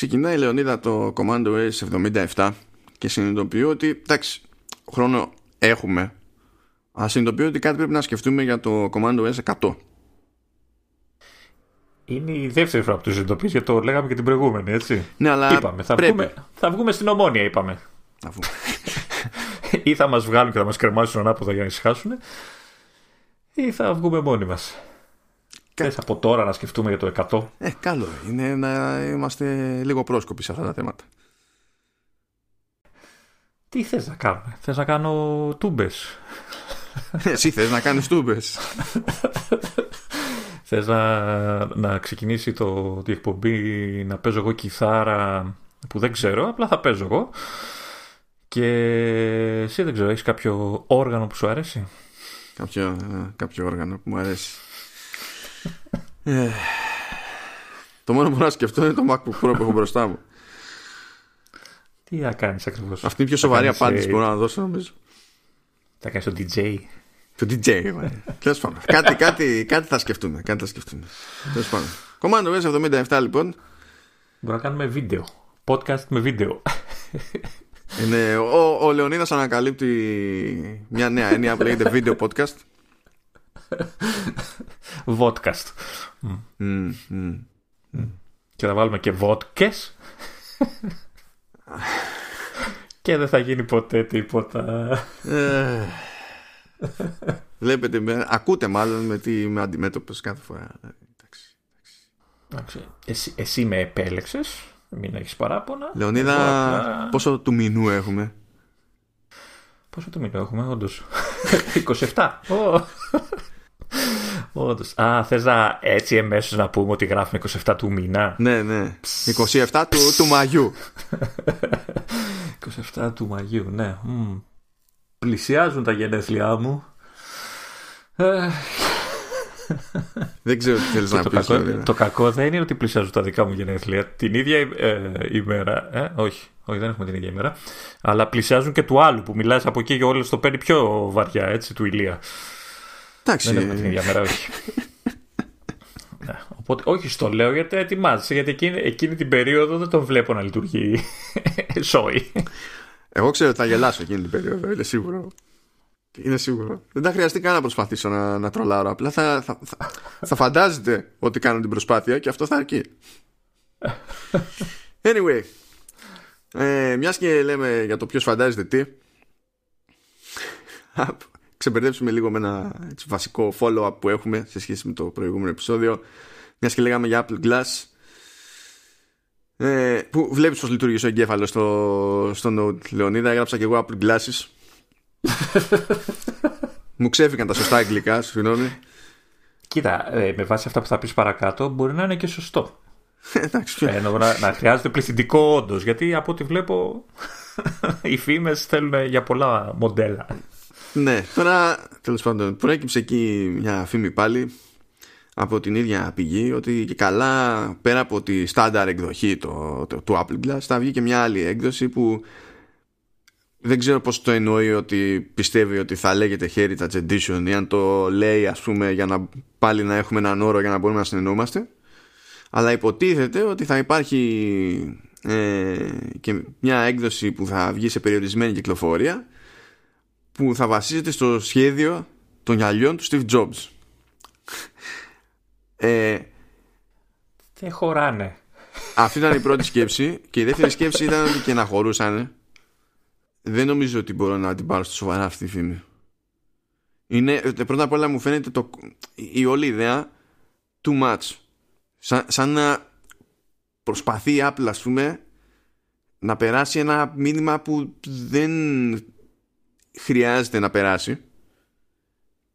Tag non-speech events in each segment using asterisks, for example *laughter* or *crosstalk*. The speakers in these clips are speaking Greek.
ξεκινάει η Λεωνίδα το Commando S77 και συνειδητοποιεί ότι εντάξει, χρόνο έχουμε. Α συνειδητοποιεί ότι κάτι πρέπει να σκεφτούμε για το Commando S100. Είναι η δεύτερη φορά που το συνειδητοποιείς γιατί το λέγαμε και την προηγούμενη, έτσι. Ναι, αλλά είπαμε, θα, πρέπει. βγούμε, θα βγούμε στην ομόνια, είπαμε. Αφού... *laughs* ή θα μας βγάλουν και θα μας κρεμάσουν ανάποδα για να ησυχάσουν, ή θα βγούμε μόνοι μας. Κα... από τώρα να σκεφτούμε για το 100. Ε, καλό είναι να είμαστε λίγο πρόσκοποι σε αυτά τα θέματα. Τι θες να κάνουμε, θες να κάνω τούμπες; Εσύ θες να κάνεις τούμπες. *laughs* θες να, να ξεκινήσει το, τη εκπομπή να παίζω εγώ κιθάρα που δεν ξέρω, απλά θα παίζω εγώ. Και εσύ δεν ξέρω, έχεις κάποιο όργανο που σου αρέσει; Κάποιο, ε, κάποιο όργανο που μου αρέσει. Ε, το μόνο που μπορώ να σκεφτώ είναι το MacBook Pro που έχω μπροστά μου. Τι θα κάνεις ακριβώς; Αυτή είναι η πιο σοβαρή απάντηση που μπορώ να δώσω, νομίζω. Θα κάνεις το DJ. Το DJ, Τέλος πάντων. κάτι, κάτι, κάτι θα σκεφτούμε. Κάτι θα σκεφτούμε. Τέλος πάντων. Commando S77 λοιπόν. Μπορούμε να κάνουμε βίντεο. Podcast με βίντεο. Είναι, ο, ο Λεωνίδας ανακαλύπτει μια νέα έννοια που λέγεται *laughs* video podcast. Vodcast. Mm, mm. Και θα βάλουμε και βότκες και δεν θα γίνει ποτέ τίποτα. Ε, βλέπετε, με, ακούτε μάλλον με τι είμαι αντιμέτωπος κάθε φορά. Εντάξει. Εσύ, εσύ με επέλεξες, μην έχεις παράπονα. Λεωνίδα, απλά... πόσο του μηνού έχουμε; Πόσο του μηνού έχουμε, όντως; *laughs* 27. Oh. Όντως. Α, θες να έτσι εμέσως να πούμε ότι γράφουμε 27 του μήνα; Ναι, ναι. 27 του, του Μαγιού. 27 του Μαγιού, ναι. Mm. Πλησιάζουν τα γενέθλιά μου. Ε. δεν ξέρω τι θέλεις να πεις. Το, το κακό δεν είναι ότι πλησιάζουν τα δικά μου γενέθλια. Την ίδια ε, ημέρα. Ε, όχι, όχι, δεν έχουμε την ίδια ημέρα. Αλλά πλησιάζουν και του άλλου που μιλάς από εκεί και όλες το παίρνει πιο βαριά, έτσι, του Ηλία. Εντάξει. Δεν έχουμε την ίδια μέρα, όχι. ναι, οπότε, όχι, στο λέω γιατί ετοιμάζεσαι, γιατί εκείνη, εκείνη την περίοδο δεν τον βλέπω να λειτουργεί *laughs* σόι. Εγώ ξέρω ότι θα γελάσω εκείνη την περίοδο, είναι σίγουρο. Είναι σίγουρο. Δεν θα χρειαστεί καν να προσπαθήσω να, να τρολάρω. Απλά θα, θα, θα, θα φαντάζεται ότι κάνω την προσπάθεια και αυτό θα αρκεί. *laughs* Anyway, ε, μιας και λέμε για το ποιος φαντάζεται τι ξεμπερδέψουμε λίγο με ένα έτσι, βασικό follow-up που έχουμε σε σχέση με το προηγούμενο επεισόδιο. Μιας και λέγαμε για Apple Glass ε, που βλέπεις πως λειτουργεί ο εγκέφαλος στο, στο Note Λεωνίδα. Έγραψα και εγώ Apple Glasses. *laughs* Μου ξέφυγαν τα σωστά αγγλικά συγγνώμη. Κοίτα, ε, με βάση αυτά που θα πεις παρακάτω μπορεί να είναι και σωστό. Εντάξει, ε, να, να χρειάζεται πληθυντικό όντως, γιατί από ό,τι βλέπω *laughs* οι φήμες θέλουν για πολλά μοντέλα ναι, τώρα τέλος πάντων προέκυψε εκεί μια φήμη πάλι από την ίδια πηγή ότι και καλά πέρα από τη στάνταρ εκδοχή το, το, του Apple Glass θα βγει και μια άλλη έκδοση που δεν ξέρω πώς το εννοεί ότι πιστεύει ότι θα λέγεται Heritage Edition ή αν το λέει ας πούμε για να πάλι να έχουμε έναν όρο για να μπορούμε να συνεννοούμαστε. Αλλά υποτίθεται ότι θα υπάρχει ε, και μια έκδοση που θα βγει σε περιορισμένη κυκλοφορία που θα βασίζεται στο σχέδιο των γυαλιών του Steve Jobs. Ε, Δεν χωράνε. Αυτή ήταν η πρώτη σκέψη και η δεύτερη σκέψη ήταν ότι και να χωρούσαν δεν νομίζω ότι μπορώ να την πάρω στο σοβαρά αυτή τη φήμη. Είναι, ε, πρώτα απ' όλα μου φαίνεται το, η όλη ιδέα too much. Σαν, σαν να προσπαθεί η Apple ας πούμε να περάσει ένα μήνυμα που δεν χρειάζεται να περάσει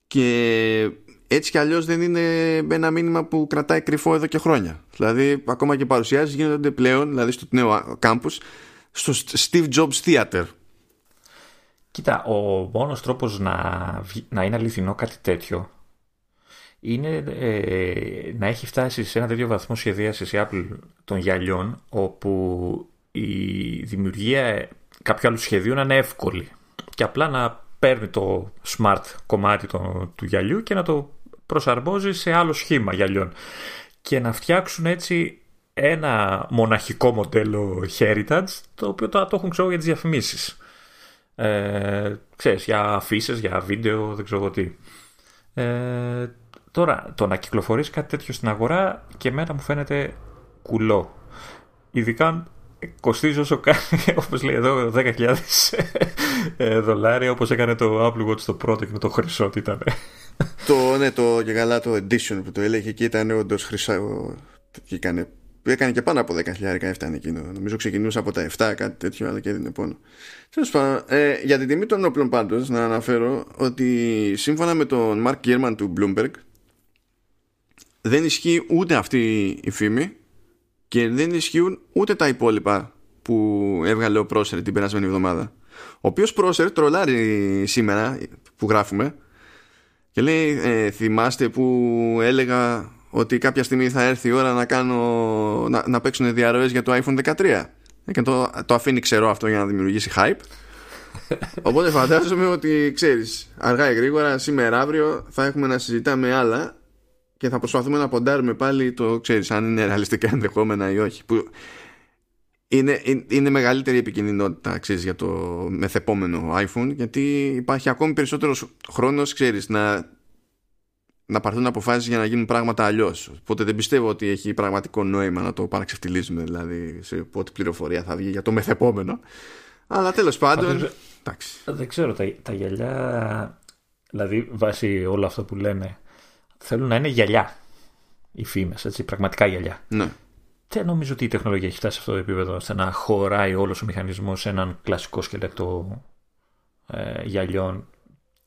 και έτσι κι αλλιώς δεν είναι ένα μήνυμα που κρατάει κρυφό εδώ και χρόνια. Δηλαδή ακόμα και παρουσιάζει γίνονται πλέον, δηλαδή στο νέο κάμπους, στο Steve Jobs Theater. Κοίτα, ο μόνος τρόπος να, να είναι αληθινό κάτι τέτοιο είναι ε, να έχει φτάσει σε ένα τέτοιο βαθμό σχεδίασης η Apple των γυαλιών όπου η δημιουργία κάποιου άλλου σχεδίου να είναι εύκολη και απλά να παίρνει το smart κομμάτι το, του γυαλιού και να το προσαρμόζει σε άλλο σχήμα γυαλιών και να φτιάξουν έτσι ένα μοναχικό μοντέλο Heritage το οποίο τώρα το έχουν ξέρω για τις διαφημίσεις. Ε, ξέρεις, για αφήσεις, για βίντεο, δεν ξέρω τι. Ε, τώρα, το να κυκλοφορείς κάτι τέτοιο στην αγορά και εμένα μου φαίνεται κουλό. Ειδικά κοστίζει όσο κάνει, *laughs* όπως λέει εδώ, 10.000 ε, δολάρια, όπως έκανε το Apple Watch το πρώτο και το χρυσό, τι ήταν. το, ναι, το και καλά το edition που το έλεγε και ήταν όντως χρυσό και έκανε, έκανε και πάνω από 10.000 έφτανε εκείνο. Νομίζω ξεκινούσε από τα 7, κάτι τέτοιο, αλλά και έδινε πόνο. Τέλος πάντων, ε, για την τιμή των όπλων πάντως να αναφέρω ότι σύμφωνα με τον Mark Gierman του Bloomberg δεν ισχύει ούτε αυτή η φήμη και δεν ισχύουν ούτε τα υπόλοιπα που έβγαλε ο Πρόσερ την περασμένη εβδομάδα. Ο οποίος Πρόσερ τρολάρει σήμερα που γράφουμε και λέει ε, θυμάστε που έλεγα ότι κάποια στιγμή θα έρθει η ώρα να, κάνω, να, να παίξουν διαρροές για το iPhone 13 και το, το αφήνει ξερό αυτό για να δημιουργήσει hype *laughs* οπότε φαντάζομαι ότι ξέρεις αργά ή γρήγορα σήμερα αύριο θα έχουμε να συζητάμε άλλα και θα προσπαθούμε να ποντάρουμε πάλι το ξέρεις αν είναι ρεαλιστικά ενδεχόμενα ή όχι που είναι, είναι μεγαλύτερη επικίνδυνοτητα ξέρεις, για το μεθεπόμενο iPhone γιατί υπάρχει ακόμη περισσότερος χρόνος ξέρεις, να, να πάρθουν αποφάσεις για να γίνουν πράγματα αλλιώς. Οπότε δεν πιστεύω ότι έχει πραγματικό νόημα να το παραξευτιλίζουμε δηλαδή σε πότε πληροφορία θα βγει για το μεθεπόμενο αλλά τέλος πάντων δεν, δεν ξέρω τα, τα γυαλιά δηλαδή βάσει όλο αυτό που λένε θέλουν να είναι γυαλιά οι φήμες, έτσι, πραγματικά γυαλιά. Ναι. Δεν νομίζω ότι η τεχνολογία έχει φτάσει σε αυτό το επίπεδο ώστε να χωράει όλος ο μηχανισμός σε έναν κλασικό σκελετό ε, γυαλιών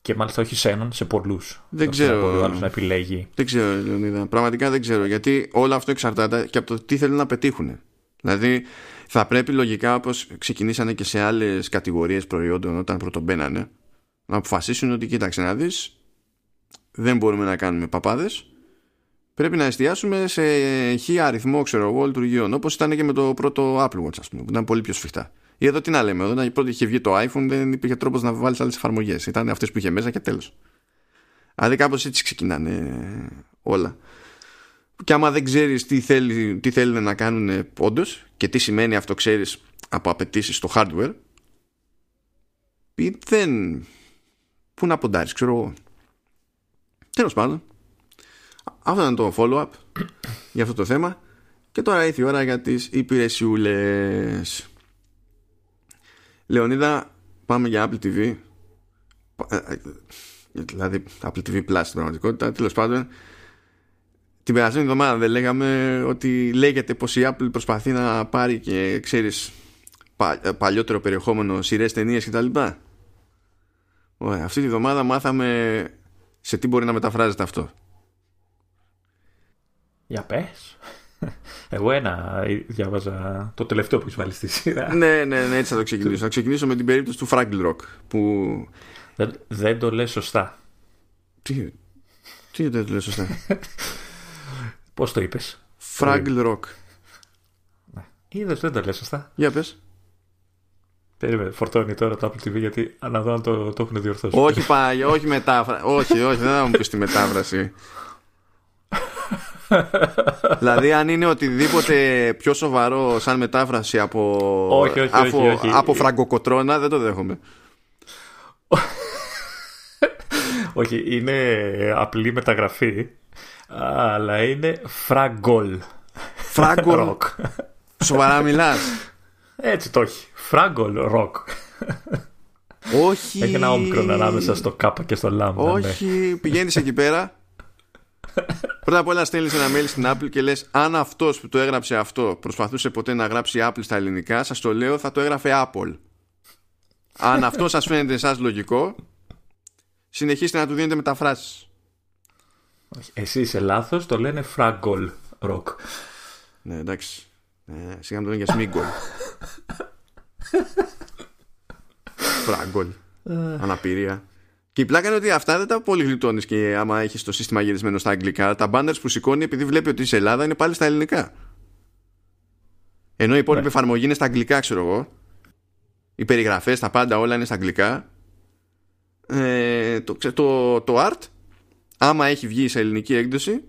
και μάλιστα όχι σε έναν, σε πολλούς. Δεν ξέρω. να επιλέγει. Δεν ξέρω, Λεωνίδα. Πραγματικά δεν ξέρω. Γιατί όλο αυτό εξαρτάται και από το τι θέλουν να πετύχουν. Δηλαδή, θα πρέπει λογικά όπως ξεκινήσανε και σε άλλες κατηγορίες προϊόντων όταν πρωτομπαίνανε να αποφασίσουν ότι κοίταξε να δεις, δεν μπορούμε να κάνουμε παπάδες. Πρέπει να εστιάσουμε σε χι αριθμό ξέρω εγώ λειτουργιών όπως ήταν και με το πρώτο Apple Watch ας πούμε που ήταν πολύ πιο σφιχτά. Ή εδώ τι να λέμε όταν πρώτη είχε βγει το iPhone δεν υπήρχε τρόπος να βάλεις άλλες εφαρμογές. Ήταν αυτές που είχε μέσα και τέλος. Δηλαδή κάπως έτσι ξεκινάνε όλα. Και άμα δεν ξέρεις τι, θέλει, τι θέλουν να κάνουν όντως και τι σημαίνει αυτό ξέρεις από απαιτήσεις στο hardware δεν πού να ποντάρεις ξέρω εγώ Τέλος πάντων, αυτό ήταν το follow-up για αυτό το θέμα. Και τώρα ήρθε η ώρα για τις υπηρεσιούλες. Λεωνίδα, πάμε για Apple TV. Ε, ε, δηλαδή, Apple TV Plus στην πραγματικότητα. Τέλος πάντων, την περασμένη εβδομάδα δεν λέγαμε ότι λέγεται πως η Apple προσπαθεί να πάρει και ξέρεις ε, παλιότερο περιεχόμενο, σειρές, ταινίες κτλ. Ωραία, αυτή τη βδομάδα μάθαμε σε τι μπορεί να μεταφράζεται αυτό; Για πες. Εγώ ένα διάβαζα το τελευταίο που έχεις βάλει στη σειρά. ναι, ναι, ναι, έτσι θα το ξεκινήσω. θα ξεκινήσω με την περίπτωση του Fraggle Rock. Που... Δεν, δεν το λες σωστά. Τι, τι δεν το λες σωστά; Πώς το είπες; Fraggle Rock. Ναι. Είδες δεν το λες σωστά. Για πες. Περίμενε, φορτώνει τώρα το Apple TV γιατί αναδώ αν το, το έχουν διορθώσει. Όχι πάλι, όχι μετάφραση. όχι, όχι, δεν θα μου πεις τη μετάφραση. δηλαδή αν είναι οτιδήποτε πιο σοβαρό σαν μετάφραση από, όχι, όχι, από, όχι, όχι. από φραγκοκοτρώνα δεν το δέχομαι. όχι, είναι απλή μεταγραφή αλλά είναι φραγκόλ. Φραγκόλ. Σοβαρά μιλάς. Έτσι το έχει. Φράγκολ ροκ. Όχι. Έχει ένα όμικρον ανάμεσα στο κάπα και στο λάμπα. Ναι. Όχι. Ναι. Πηγαίνεις εκεί πέρα. Πρώτα απ' όλα στέλνεις ένα mail στην Apple και λες: Αν αυτός που το έγραψε αυτό προσπαθούσε ποτέ να γράψει Apple στα ελληνικά, σας το λέω, θα το έγραφε Apple. Αν αυτός σας φαίνεται εσάς λογικό, συνεχίστε να του δίνετε μεταφράσεις. Εσύ είσαι λάθος, το λένε Φράγκολ ροκ. Ναι, εντάξει. Ε, σιγά το λένε για Σμίγκολ. Φράγκολ. Αναπηρία. Και η πλάκα είναι ότι αυτά δεν τα πολύ γλιτώνει και άμα έχεις το σύστημα γυρισμένο στα αγγλικά. Τα banners που σηκώνει επειδή βλέπει ότι είσαι Ελλάδα είναι πάλι στα ελληνικά. Ενώ η υπόλοιπη ναι. εφαρμογή είναι στα αγγλικά, ξέρω εγώ. Οι περιγραφές, τα πάντα όλα είναι στα αγγλικά. Ε, το, το, το art, άμα έχει βγει σε ελληνική έκδοση,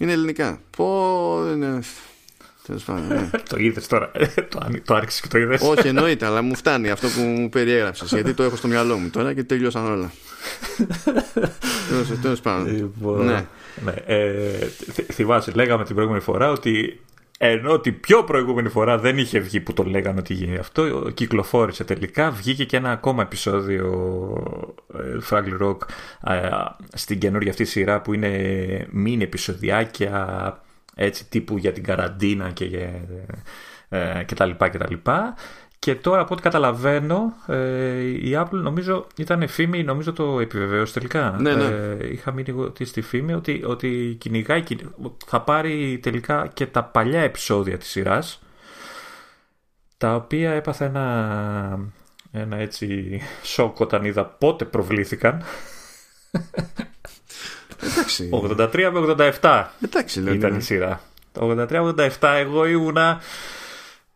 είναι ελληνικά. Πω. Είναι... Τέλος πάντων, ναι. *laughs* το είδες τώρα. *laughs* το, το άρχισες και το είδες. Όχι, *laughs* εννοείται, αλλά μου φτάνει αυτό που μου περιέγραψες. γιατί το έχω στο μυαλό μου τώρα και τελειώσαν όλα. Τέλος πάντων. Λοιπόν, ναι. ναι. Ε, θυμάσαι, λέγαμε την προηγούμενη φορά ότι ενώ την πιο προηγούμενη φορά δεν είχε βγει που το λέγανε ότι γίνει αυτό, κυκλοφόρησε τελικά. Βγήκε και ένα ακόμα επεισόδιο ε, Fraggle Rock ε, στην καινούργια αυτή σειρά που είναι μήνυ επεισοδιάκια έτσι τύπου για την καραντίνα και, ε, και τα λοιπά και τα λοιπά. Και τώρα από ό,τι καταλαβαίνω ε, η Apple νομίζω ήταν φήμη, νομίζω το επιβεβαίωσε τελικά. Ναι, ναι. Ε, είχα μείνει στη φήμη ότι, ότι κυνηγάει, θα πάρει τελικά και τα παλιά επεισόδια της σειράς τα οποία έπαθα ένα, ένα έτσι σοκ όταν είδα πότε προβλήθηκαν. Εντάξει. 83 με 87 Εντάξει, λέω, ήταν ναι. η σειρά. 83-87 εγώ ήμουνα.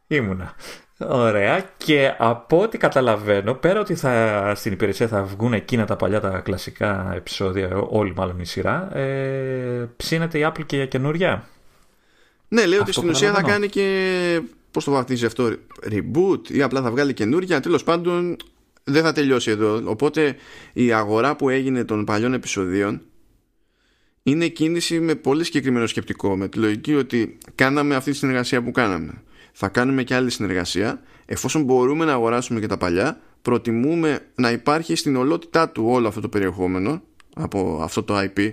Ήμουνα. Ωραία. Και από ό,τι καταλαβαίνω, πέρα ότι θα, στην υπηρεσία θα βγουν εκείνα τα παλιά τα κλασικά επεισόδια, όλη μάλλον η σειρά, ε, ψήνεται η Apple και για καινούρια. Ναι, λέει ότι Αυτό στην ουσία θα καταλαβαίνω. κάνει και. Πώς το βαφτίζει αυτό, reboot ή απλά θα βγάλει καινούρια. Τέλος πάντων, δεν θα τελειώσει εδώ. Οπότε η αγορά που έγινε των παλιών επεισοδίων είναι κίνηση με πολύ συγκεκριμένο σκεπτικό. Με τη λογική ότι κάναμε αυτή τη συνεργασία που κάναμε. Θα κάνουμε και άλλη συνεργασία. Εφόσον μπορούμε να αγοράσουμε και τα παλιά, προτιμούμε να υπάρχει στην ολότητά του όλο αυτό το περιεχόμενο από αυτό το IP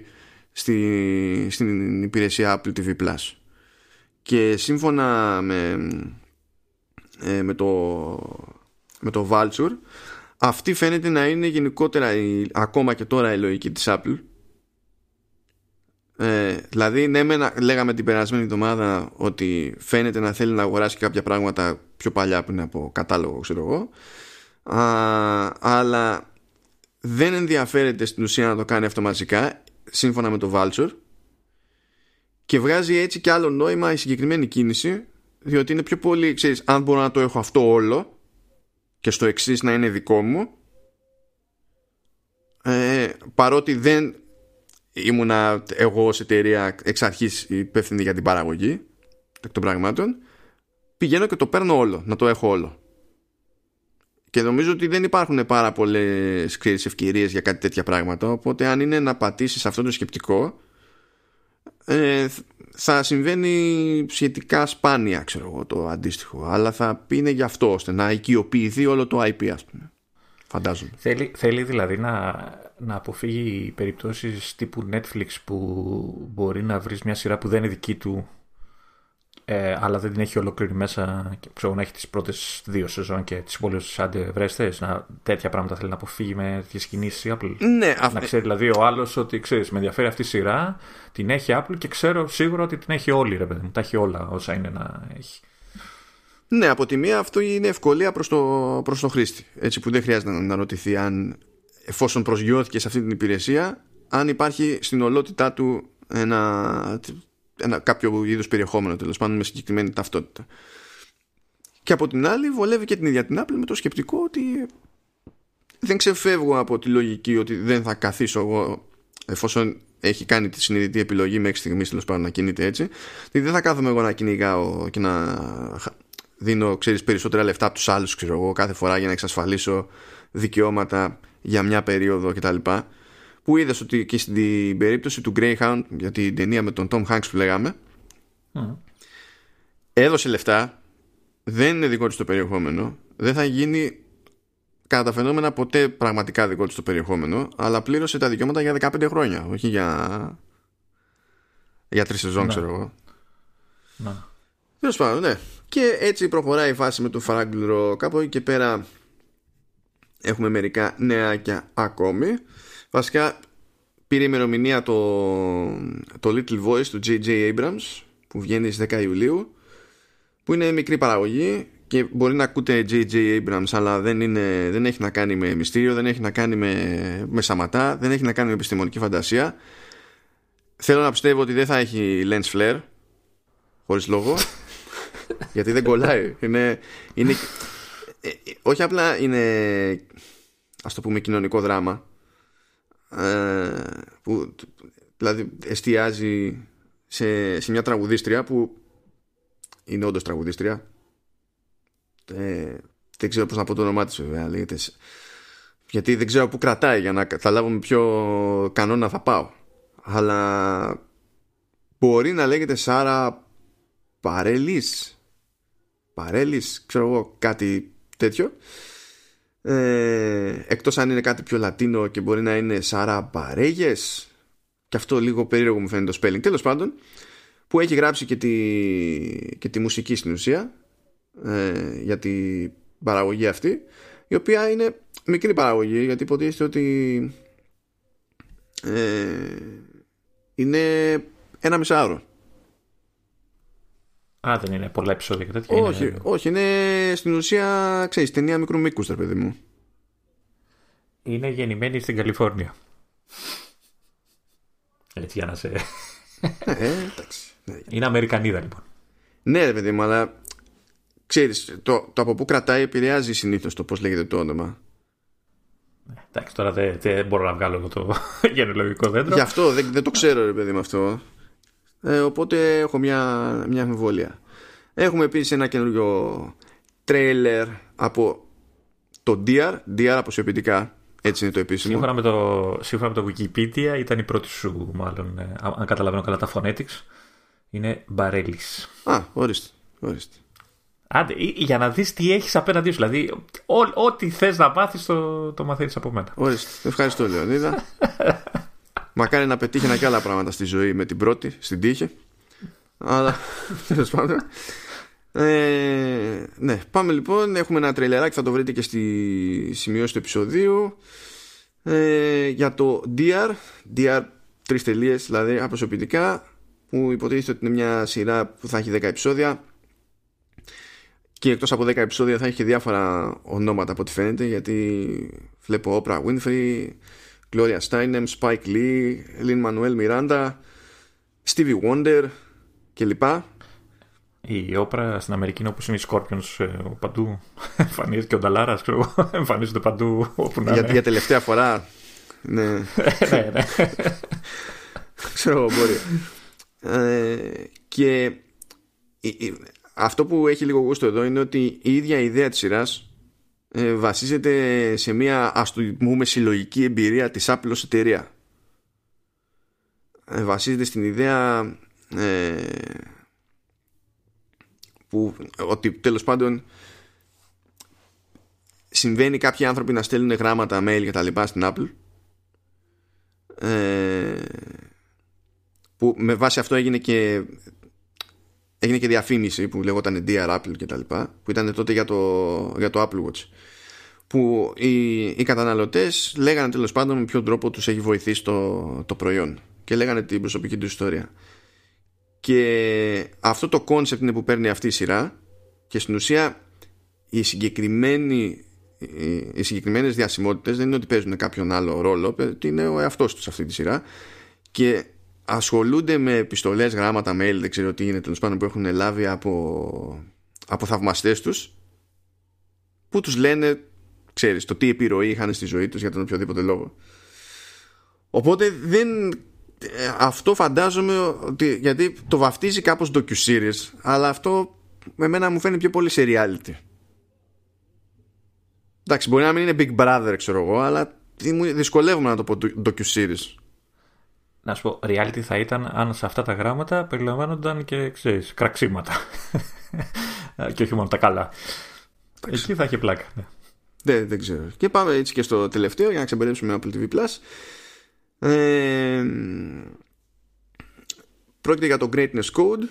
στη, στην υπηρεσία Apple TV Plus. Και σύμφωνα με, ε, με, το, με το Vulture, αυτή φαίνεται να είναι γενικότερα η, ακόμα και τώρα η λογική της Apple ε, δηλαδή, ναι, μεν, λέγαμε την περασμένη εβδομάδα ότι φαίνεται να θέλει να αγοράσει κάποια πράγματα πιο παλιά που είναι από κατάλογο, ξέρω εγώ. Α, αλλά δεν ενδιαφέρεται στην ουσία να το κάνει αυτό μαζικά, σύμφωνα με το Vulture. Και βγάζει έτσι και άλλο νόημα η συγκεκριμένη κίνηση, διότι είναι πιο πολύ, ξέρεις, αν μπορώ να το έχω αυτό όλο και στο εξής να είναι δικό μου, ε, παρότι δεν ήμουνα εγώ ως εταιρεία εξ αρχής υπεύθυνη για την παραγωγή των πραγμάτων. Πηγαίνω και το παίρνω όλο, να το έχω όλο. Και νομίζω ότι δεν υπάρχουν πάρα πολλές ευκαιρίες για κάτι τέτοια πράγματα. Οπότε αν είναι να πατήσεις αυτό το σκεπτικό ε, θα συμβαίνει σχετικά σπάνια ξέρω εγώ το αντίστοιχο. Αλλά θα είναι γι' αυτό ώστε να οικειοποιηθεί όλο το IP ας πούμε φαντάζομαι. Θέλει, θέλει δηλαδή να, να αποφύγει περιπτώσεις τύπου Netflix που μπορεί να βρεις μια σειρά που δεν είναι δική του ε, αλλά δεν την έχει ολοκλήρη μέσα και ξέρω να έχει τις πρώτες δύο σεζόν και τις υπόλοιπες άντε βρέστες να, τέτοια πράγματα θέλει να αποφύγει με τις κινήσεις η Apple. Ναι, να ξέρει δηλαδή ο άλλος ότι ξέρεις με ενδιαφέρει αυτή η σειρά την έχει Apple και ξέρω σίγουρα ότι την έχει όλη ρε παιδί μου τα έχει όλα όσα είναι να έχει Ναι, από τη μία αυτό είναι ευκολία προς το, προς το χρήστη. Έτσι που δεν χρειάζεται να, να ρωτηθεί αν εφόσον προσγειώθηκε σε αυτή την υπηρεσία αν υπάρχει στην ολότητά του ένα, ένα κάποιο είδους περιεχόμενο τέλος πάντων με συγκεκριμένη ταυτότητα. Και από την άλλη βολεύει και την ίδια την Apple με το σκεπτικό ότι δεν ξεφεύγω από τη λογική ότι δεν θα καθίσω εγώ εφόσον έχει κάνει τη συνειδητή επιλογή μέχρι στιγμής τέλος πάντων να κινείται έτσι. Δηλαδή δεν θα κάθομαι εγώ να κυνηγάω και να δίνω ξέρεις, περισσότερα λεφτά από τους άλλους κάθε φορά για να εξασφαλίσω δικαιώματα για μια περίοδο κτλ. Που είδες ότι και στην περίπτωση του Greyhound για την ταινία με τον Tom Hanks που λέγαμε Mm. έδωσε λεφτά δεν είναι δικό του το περιεχόμενο δεν θα γίνει κατά τα φαινόμενα ποτέ πραγματικά δικό του το περιεχόμενο αλλά πλήρωσε τα δικαιώματα για 15 χρόνια όχι για για τρεις σεζόν Ναι. ξέρω εγώ Να. Τέλος πάντων, ναι. Και έτσι προχωράει η φάση με το Fraggle Rock. Από εκεί και πέρα έχουμε μερικά νεάκια ακόμη. Βασικά πήρε ημερομηνία το, το Little Voice του J.J. Abrams που βγαίνει στις 10 Ιουλίου που είναι μικρή παραγωγή και μπορεί να ακούτε J.J. Abrams αλλά δεν, είναι, δεν έχει να κάνει με μυστήριο, δεν έχει να κάνει με, με σαματά, δεν έχει να κάνει με επιστημονική φαντασία. Θέλω να πιστεύω ότι δεν θα έχει lens flare χωρίς λόγο *laughs* γιατί δεν κολλάει είναι, είναι, ε, ε, όχι απλά είναι ας το πούμε κοινωνικό δράμα ε, που δηλαδή εστιάζει σε, σε μια τραγουδίστρια που είναι όντως τραγουδίστρια. Ε, δεν ξέρω πώς να πω το όνομά της βέβαια. Λέγεται, γιατί δεν ξέρω πού κρατάει για να καταλάβουμε ποιο κανόνα θα πάω. Αλλά μπορεί να λέγεται Σάρα Παρέλης. Παρέλης, ξέρω εγώ, κάτι τέτοιο. Ε, εκτός αν είναι κάτι πιο λατίνο και μπορεί να είναι Σάρα Παρέγες. Και αυτό λίγο περίεργο μου φαίνεται το spelling. Τέλος πάντων που έχει γράψει και τη, και τη μουσική στην ουσία ε, για την παραγωγή αυτή η οποία είναι μικρή παραγωγή γιατί υποτίθεται ότι ε, είναι ένα μισάωρο Α, δεν είναι πολλά επεισόδια και τέτοια. Όχι, είναι... όχι, είναι στην ουσία, ξέρεις, ταινία μικρού μήκους, ρε παιδί μου. Είναι γεννημένη στην Καλιφόρνια. Έτσι για να σε... Ε, εντάξει. Είναι Αμερικανίδα λοιπόν. Ναι ρε παιδί μου, αλλά ξέρεις, το, το από πού κρατάει επηρεάζει συνήθως το πώς λέγεται το όνομα. Ε, εντάξει, τώρα δεν, δεν μπορώ να βγάλω το *laughs* γενολογικό δέντρο. Γι' αυτό δεν, δεν το ξέρω ρε παιδί μου αυτό. Ε, οπότε έχω μια, μια αμφιβολία. Έχουμε επίσης ένα καινούριο τρέιλερ από το DR, DR αποσιοποιητικά, έτσι είναι το επίσημο. Σύμφωνα με το, σύμφωνα με το Wikipedia ήταν η πρώτη σου μάλλον, ε, αν καταλαβαίνω καλά τα phonetics, είναι Μπαρέλης. Α, ορίστε, ορίστε. Άντε, για να δεις τι έχεις απέναντί σου. Δηλαδή, ό,τι θες να μάθεις το, το μαθαίνεις από μένα. Ορίστε. Ευχαριστώ, Λεωνίδα. *laughs* Μακάρι να πετύχει και άλλα πράγματα στη ζωή με την πρώτη, στην τύχη. Αλλά *laughs* τέλος πάντων. Ε, ναι, πάμε λοιπόν. Έχουμε ένα τρελεράκι, θα το βρείτε και στη σημειώση του επεισοδίου. Ε, για το DR, DR τρεις τελείες, δηλαδή αποσωπητικά, που υποτίθεται ότι είναι μια σειρά που θα έχει 10 επεισόδια. Και εκτός από 10 επεισόδια θα έχει και διάφορα ονόματα από ό,τι φαίνεται, γιατί βλέπω Oprah Winfrey, Gloria Steinem, Spike Lee, Lin Manuel Miranda, Stevie Wonder κλπ. Η όπρα στην Αμερική όπως είναι οι Scorpions ε, παντού. *laughs* Εμφανίζεται και ο Νταλάρας ξέρω, *laughs* εμφανίζονται παντού όπου να για, για τελευταία φορά ναι. *laughs* Ναι ναι. Ξέρω μπορεί. Ε, και αυτό που έχει λίγο γούστο εδώ είναι ότι η ίδια ιδέα της σειράς ε, βασίζεται σε μια ας το πούμε συλλογική εμπειρία της Apple ως εταιρεία. Ε, βασίζεται στην ιδέα ε, που ότι τέλος πάντων συμβαίνει κάποιοι άνθρωποι να στέλνουν γράμματα, mail και τα λοιπά στην Apple ε, που με βάση αυτό έγινε και έγινε και διαφήμιση που λεγόταν Dear Apple και τα λοιπά που ήταν τότε για το, για το Apple Watch που οι, οι καταναλωτές λέγανε τέλος πάντων με ποιον τρόπο τους έχει βοηθήσει το, το προϊόν και λέγανε την προσωπική τους ιστορία. Και αυτό το κόνσεπτ είναι που παίρνει αυτή η σειρά και στην ουσία οι συγκεκριμένοι οι συγκεκριμένες διασημότητες δεν είναι ότι παίζουν κάποιον άλλο ρόλο, είναι ο εαυτός τους αυτή τη σειρά και ασχολούνται με επιστολές, γράμματα, mail, δεν ξέρω τι είναι τέλος πάντων που έχουν λάβει από, από θαυμαστές τους που τους λένε ξέρεις το τι επιρροή είχαν στη ζωή τους για τον οποιοδήποτε λόγο. Οπότε δεν ε, αυτό φαντάζομαι ότι γιατί το βαφτίζει κάπως docu-series αλλά αυτό με μένα μου φαίνει πιο πολύ σε reality. Εντάξει μπορεί να μην είναι Big Brother ξέρω εγώ αλλά δυσκολεύομαι να το πω docu-series να σου πω, reality θα ήταν αν σε αυτά τα γράμματα περιλαμβάνονταν και ξέρεις, κραξίματα. *laughs* και όχι μόνο τα καλά. Εκεί θα έχει πλάκα. Ναι. Δεν, δεν ξέρω. Και πάμε έτσι και στο τελευταίο για να ξεμπερδέψουμε Apple TV Plus. Ε, πρόκειται για το Greatness Code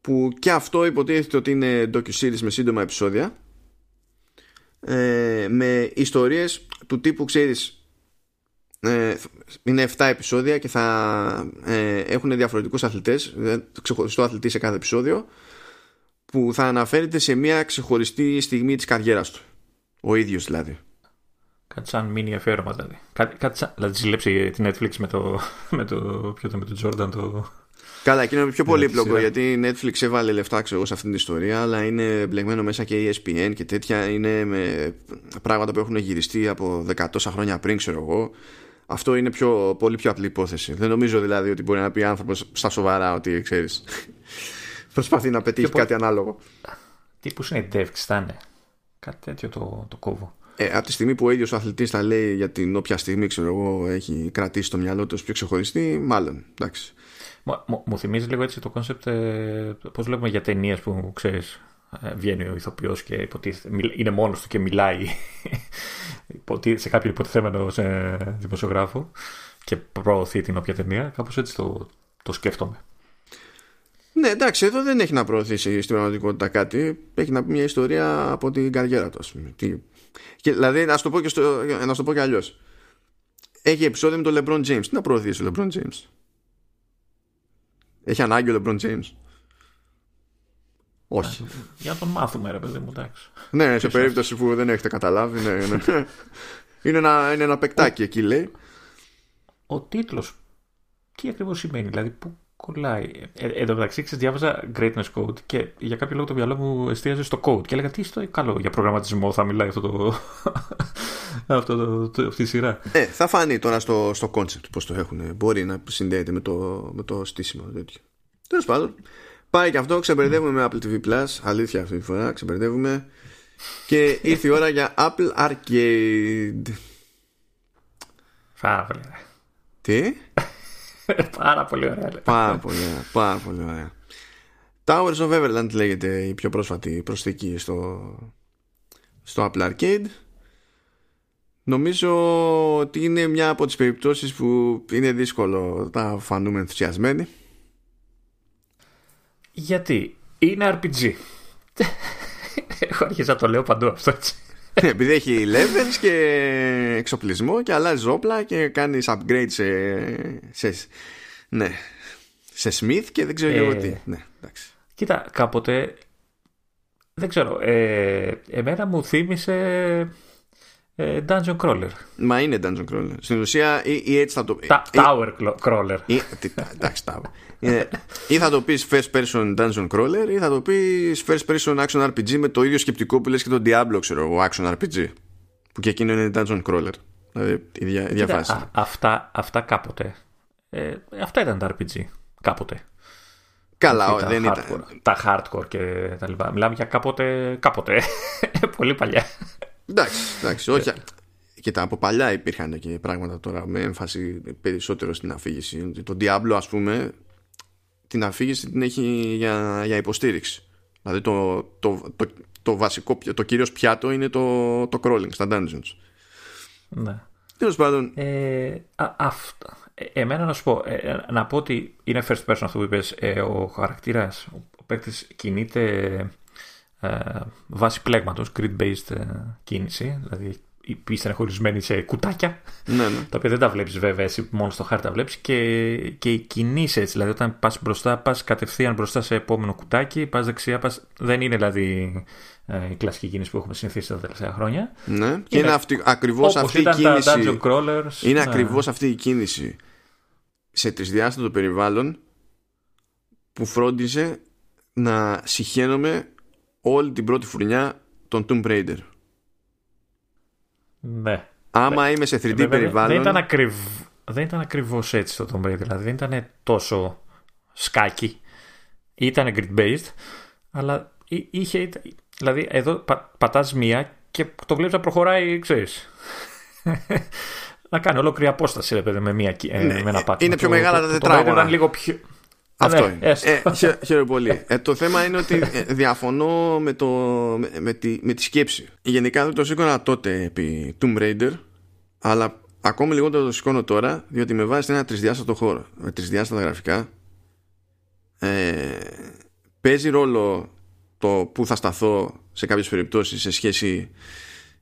που και αυτό υποτίθεται ότι είναι docu-series με σύντομα επεισόδια ε, με ιστορίες του τύπου ξέρεις ε, είναι 7 επεισόδια και θα ε, έχουν διαφορετικούς αθλητές ε, ξεχωριστό αθλητή σε κάθε επεισόδιο που θα αναφέρεται σε μια ξεχωριστή στιγμή της καριέρας του ο ίδιος δηλαδή. Κάτι σαν μήνυ αφιέρωμα δηλαδή. Κάτι, κάτι σαν, δηλαδή ζηλέψει την Netflix με το, με το, ποιο το, με το Jordan το... Καλά, εκείνο είναι πιο πολύπλοκο γιατί η Netflix έβαλε λεφτά ξέρω, σε αυτήν την ιστορία, αλλά είναι μπλεγμένο μέσα και η ESPN και τέτοια. Είναι με πράγματα που έχουν γυριστεί από δεκατόσα χρόνια πριν, ξέρω εγώ. Αυτό είναι πιο, πολύ πιο απλή υπόθεση. Δεν νομίζω δηλαδή ότι μπορεί να πει άνθρωπος στα σοβαρά ότι ξέρεις. *laughs* προσπαθεί να πετύχει κάτι ανάλογο. Τι που είναι DevX θα είναι. Κάτι τέτοιο το, το κόβω. Ε, από τη στιγμή που ο ίδιος ο αθλητής τα λέει για την όποια στιγμή ξέρω εγώ, έχει κρατήσει το μυαλό του πιο ξεχωριστή, μάλλον. Εντάξει. Μου, μου θυμίζει λίγο έτσι το κόνσεπτ, ε, πώς βλέπουμε για ταινίες που ξέρεις. Ε, βγαίνει ο ηθοποιός και υποτίθεται, είναι μόνος του και μιλάει *laughs* σε κάποιο υποτιθέμενο σε δημοσιογράφο και προωθεί την όποια ταινία. Κάπως έτσι το, το σκέφτομαι. Ναι, εντάξει, εδώ δεν έχει να προωθήσει στην πραγματικότητα κάτι. Έχει να πει μια ιστορία από την καριέρα του, ας πούμε. Και, δηλαδή, να σου το πω και, στο, να το πω και αλλιώς. Έχει επεισόδιο με τον LeBron James. Τι να προωθήσει ο LeBron James; Έχει ανάγκη ο LeBron James; Όχι. Για να τον μάθουμε, ρε παιδί μου, εντάξει. Ναι, σε περίπτωση που δεν έχετε καταλάβει. Ναι, ναι. είναι, ένα, είναι ένα παικτάκι εκεί, λέει. Ο τίτλος. Τι ακριβώς σημαίνει, δηλαδή, πού κολλάει. Ε, εν τω μεταξύ, διάβαζα Greatness Code και για κάποιο λόγο το μυαλό μου εστίαζε στο code. Και έλεγα τι στο καλό για προγραμματισμό θα μιλάει αυτό το. *laughs* αυτό το, το, αυτή η σειρά. Ε, θα φανεί τώρα στο, στο concept πώς το έχουν. Μπορεί να συνδέεται με το, με το στήσιμο τέτοιο. Τέλος πάντων. Πάει και αυτό, ξεμπερδεύουμε με Apple TV Plus. Αλήθεια αυτή τη φορά, ξεμπερδεύουμε. Και ήρθε η ώρα για Apple Arcade. Φαύλε. Τι; πάρα πολύ ωραία. *laughs* Πάρα πολύ ωραία. Πάρα πολύ ωραία. Towers of Everland λέγεται η πιο πρόσφατη προσθήκη στο, στο Apple Arcade. Νομίζω ότι είναι μια από τις περιπτώσεις που είναι δύσκολο να φανούμε ενθουσιασμένοι. Γιατί; Είναι RPG. *laughs* Έχω αρχίσει να το λέω παντού αυτό έτσι. *laughs* Ναι, επειδή έχει levels και εξοπλισμό και αλλάζεις όπλα και κάνεις upgrade σε, σε, ναι, σε Smith και δεν ξέρω εγώ ε, τι. Ναι, εντάξει. Κοίτα, κάποτε δεν ξέρω. Ε, εμένα μου θύμισε ε, Dungeon Crawler. Μα είναι Dungeon Crawler. Στην ουσία ή, ή έτσι θα το πει. Tower Crawler. Ή, εντάξει, *laughs* Tower. Ή θα το πεις first person Dungeon Crawler ή θα το πεις first person action RPG με το ίδιο σκεπτικό που λες και το Diablo, ξέρω εγώ, action RPG. Που και εκείνο είναι Dungeon Crawler. Δηλαδή η, δια, η διαφάση. Α, αυτά, αυτά κάποτε. Ε, αυτά ήταν τα RPG. Κάποτε. Καλά, όχι, δεν hardcore, ήταν. Τα hardcore και τα λοιπά. Μιλάμε για κάποτε. κάποτε. *laughs* Πολύ παλιά. Εντάξει, εντάξει, όχι. Κοίτα, από παλιά υπήρχαν και πράγματα τώρα με έμφαση περισσότερο στην αφήγηση. Το Diablo, ας πούμε, την αφήγηση την έχει για, για υποστήριξη. Δηλαδή το, το, το, το βασικό, το κυρίως πιάτο είναι το, το crawling στα dungeons. Ναι. Τέλος πάντων. Ε, αυτό. Ε, εμένα να σου πω, ε, να πω ότι είναι first person αυτό που είπες, ε, ο χαρακτήρας, ο παίκτης κινείται ε, βάσει πλέγματος, grid-based ε, κίνηση, δηλαδή οι πίστε είναι χωρισμένοι σε κουτάκια. Ναι, ναι. Τα οποία δεν τα βλέπεις βέβαια, εσύ μόνο στο χάρτη τα βλέπεις. Και, και οι κινήσει έτσι. Δηλαδή, όταν πας μπροστά, πας κατευθείαν μπροστά σε επόμενο κουτάκι, πας δεξιά, πας... δεν είναι δηλαδή ε, η κλασική κίνηση που έχουμε συνηθίσει τα τελευταία χρόνια. Ναι, είναι, και είναι αυτή, ακριβώς αυτή η κίνηση. Crawlers, είναι ναι. ακριβώς αυτή η κίνηση σε τρισδιάστατο περιβάλλον που φρόντιζε να συχαίνομαι όλη την πρώτη φουρνιά των Tomb Raider. Ναι. Άμα είμαι σε 3D περιβάλλον. Δεν ήταν, ακριβ... δεν ήταν ακριβώς έτσι το Tomb Raider. Δηλαδή δεν ήταν τόσο σκάκι. Ήταν grid based. Αλλά είχε. Δηλαδή εδώ πα, πατάς μία και το βλέπεις να προχωράει, ξέρεις. *laughs* να κάνει ολόκληρη απόσταση, ρε παιδί, με, μία, ε, ναι, με ένα πάτημα. Είναι πιο μεγάλα τα τετράγωνα. Ήταν λίγο πιο. Αυτό ναι, είναι. Ε, χαίρομαι πολύ. Ε, το θέμα είναι ότι ε, διαφωνώ με, το, με, τη, με τη σκέψη. Γενικά δεν το σήκωνα τότε επί Tomb Raider, αλλά ακόμη λιγότερο το σηκώνω τώρα, διότι με βάζει σε ένα τρισδιάστατο χώρο, με τρισδιάστατα γραφικά. Ε, παίζει ρόλο το που θα σταθώ σε κάποιες περιπτώσεις σε σχέση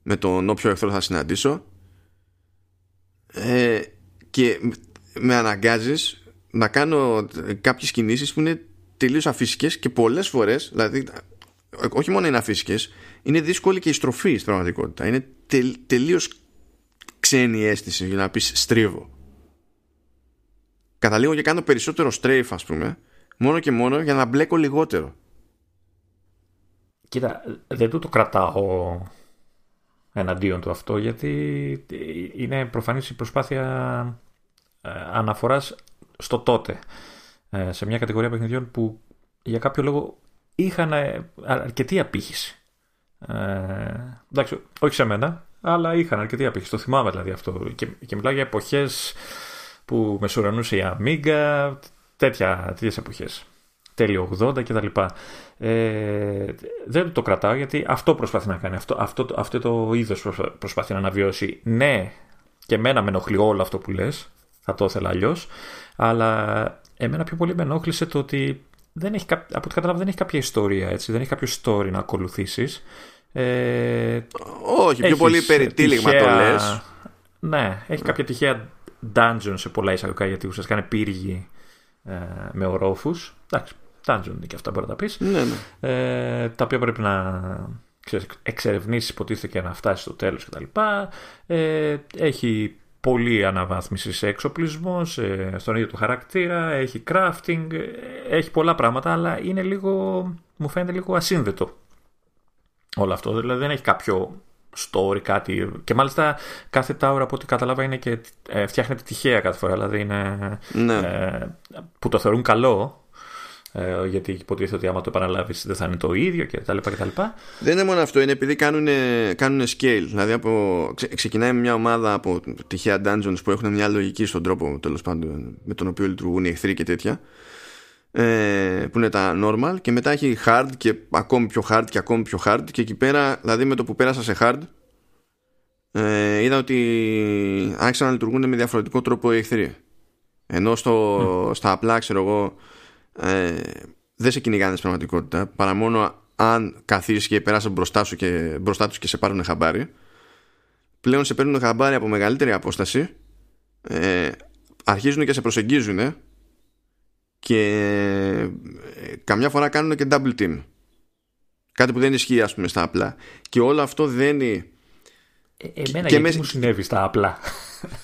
με τον όποιο εχθρό θα συναντήσω ε, και με αναγκάζεις να κάνω κάποιες κινήσεις που είναι τελείως αφύσικες και πολλές φορές, δηλαδή όχι μόνο είναι αφύσικες, είναι δύσκολη και η στροφή στην πραγματικότητα. Είναι τελ, τελείως ξένη αίσθηση για να πεις στρίβω. Καταλήγω και κάνω περισσότερο strafe ας πούμε, μόνο και μόνο για να μπλέκω λιγότερο. Κοίτα, δεν του το κρατάω εναντίον του αυτό γιατί είναι προφανής η προσπάθεια ε, αναφοράς στο τότε. Ε, σε μια κατηγορία παιχνιδιών που για κάποιο λόγο είχαν αρκετή απήχηση. Ε, εντάξει, όχι σε μένα, αλλά είχαν αρκετή απήχηση. Το θυμάμαι δηλαδή αυτό. Και, και μιλάω για εποχές που μεσουρανούσε η Amiga, τέτοια, τέτοιες εποχές. Τέλειο 80 κτλ. Ε, δεν το κρατάω γιατί αυτό προσπαθεί να κάνει. Αυτό, αυτό, αυτό το είδος προσπαθεί να αναβιώσει. Ναι, και εμένα με ενοχλεί όλο αυτό που λες. Θα το ήθελα αλλιώς. Αλλά εμένα πιο πολύ με ενόχλησε το ότι δεν έχει, από ό,τι κατάλαβα δεν έχει κάποια ιστορία, έτσι. δεν έχει κάποιο story να ακολουθήσεις. Ε, Όχι, πιο πολύ περί τύλιγμα το λες. Ναι, έχει κάποια τυχαία dungeon σε πολλά εισαγωγικά γιατί ουσιαστικά είναι πύργοι ε, με ορόφους. Εντάξει, dungeon είναι και αυτά μπορεί να τα πεις. Ναι, ναι. Ε, τα οποία πρέπει να εξερευνήσεις υποτίθεται και να φτάσεις στο τέλος κτλ. Ε, έχει πολλή αναβάθμιση σε εξοπλισμό, στον ίδιο του χαρακτήρα, έχει crafting, έχει πολλά πράγματα, αλλά είναι λίγο, μου φαίνεται λίγο ασύνδετο όλο αυτό. Δηλαδή δεν έχει κάποιο story, κάτι. Και μάλιστα κάθε τάουρα από ό,τι κατάλαβα είναι και ε, φτιάχνεται τυχαία κάθε φορά. Δηλαδή είναι. Ναι. Ε, που το θεωρούν καλό. Ε, γιατί υποτίθεται ότι άμα το επαναλάβεις δεν θα είναι το ίδιο και τα λοιπά και τα λοιπά. Δεν είναι μόνο αυτό, είναι επειδή κάνουν, κάνουν scale. Δηλαδή από, ξε, ξεκινάει μια ομάδα από τυχαία dungeons που έχουν μια λογική στον τρόπο τέλος πάντων με τον οποίο λειτουργούν οι εχθροί και τέτοια ε, που είναι τα normal και μετά έχει hard και ακόμη πιο hard και ακόμη πιο hard και εκεί πέρα δηλαδή με το που πέρασα σε hard ε, είδα ότι άρχισαν να λειτουργούν με διαφορετικό τρόπο οι εχθροί ενώ στο, στα απλά ξέρω εγώ ε, δεν σε κυνηγάνε στην πραγματικότητα παρά μόνο αν καθίσεις και περάσεις μπροστά, σου και, μπροστά τους και σε πάρουν χαμπάρι πλέον σε παίρνουν χαμπάρι από μεγαλύτερη απόσταση ε, αρχίζουν και σε προσεγγίζουν και ε, καμιά φορά κάνουν και double team. Κάτι που δεν ισχύει ας πούμε στα απλά. Και όλο αυτό δεν είναι... Ε, εμένα και γιατί μου συνέβη στα απλά.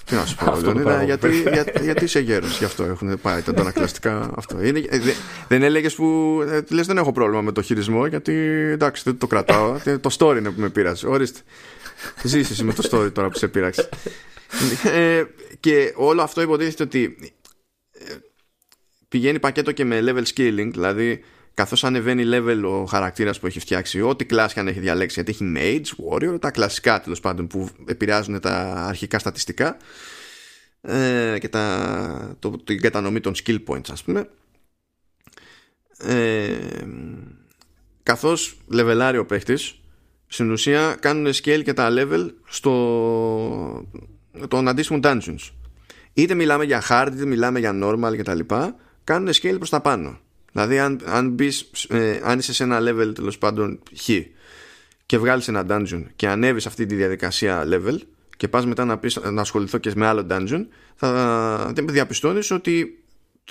Τι να σου πω, *laughs* γιατί, για, γιατί είσαι γέρος, γι' αυτό έχουν πάει τα ανακλαστικά αυτό. Είναι, ε, δε, δεν έλεγες που. Ε, λες δεν έχω πρόβλημα με το χειρισμό, γιατί εντάξει δεν το κρατάω. *laughs* το story είναι που με πείρασε. Ορίστε. Ζήσει με το story τώρα που σε πείραξε. ε, και όλο αυτό υποτίθεται ότι πηγαίνει πακέτο και με level scaling, δηλαδή καθώς ανεβαίνει level ο χαρακτήρας που έχει φτιάξει, ό,τι κλάση αν έχει διαλέξει, γιατί έχει mage, warrior, τα κλασικά τέλος πάντων που επηρεάζουν τα αρχικά στατιστικά ε, και τα, το, την κατανομή των skill points, ας πούμε. Ε, καθώς λεβελάρει ο παίχτης στην ουσία κάνουν scale και τα level στο των αντίστοιχων dungeons είτε μιλάμε για hard είτε μιλάμε για normal κτλ κάνουν scale προς τα πάνω. Δηλαδή αν, αν, μπεις, ε, αν είσαι σε ένα level τέλος πάντων χ και βγάλεις ένα dungeon και ανέβεις αυτή τη διαδικασία level και πας μετά να, πεις, να ασχοληθώ και με άλλο dungeon θα διαπιστώνεις ότι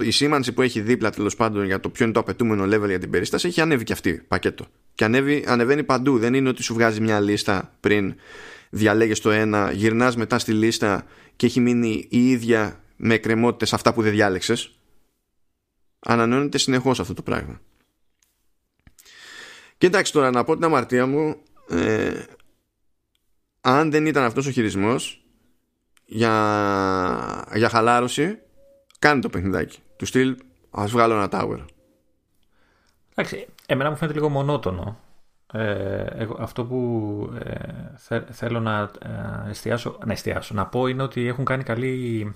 η σήμανση που έχει δίπλα τέλος πάντων για το ποιο είναι το απαιτούμενο level για την περίσταση έχει ανέβει και αυτή πακέτο. Και ανέβει, ανεβαίνει παντού. Δεν είναι ότι σου βγάζει μια λίστα πριν διαλέγεις το ένα, γυρνάς μετά στη λίστα και έχει μείνει η ίδια με εκκρεμότητες αυτά που δεν διάλεξες ανανεώνεται συνεχώς αυτό το πράγμα. Και εντάξει τώρα να πω την αμαρτία μου ε, αν δεν ήταν αυτός ο χειρισμός για, για χαλάρωση κάνει το παιχνιδάκι. Του στυλ ας βγάλω ένα tower εντάξει εμένα μου φαίνεται λίγο μονότονο. Ε, εγώ, αυτό που ε, θέλω να ε, εστιάσω, να εστιάσω, να πω είναι ότι έχουν κάνει καλή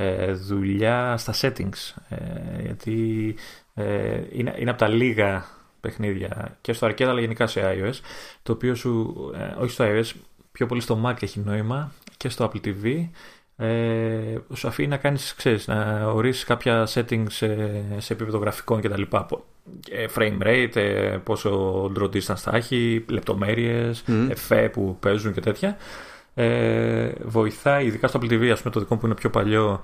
ε, δουλειά στα settings. Ε, γιατί ε, είναι, είναι από τα λίγα παιχνίδια και στο arcade αλλά γενικά σε iOS το οποίο σου, όχι στο iOS, πιο πολύ στο Mac έχει νόημα και στο Apple TV ε, σου αφήνει να κάνεις, ξέρεις, να ορίσεις κάποια settings σε, σε επίπεδο γραφικών κτλ. Frame rate, πόσο draw distance θα έχει, λεπτομέρειες, mm. εφέ που παίζουν και τέτοια ε, βοηθάει, ειδικά στο Apple TV, ας πούμε, το δικό μου που είναι πιο παλιό,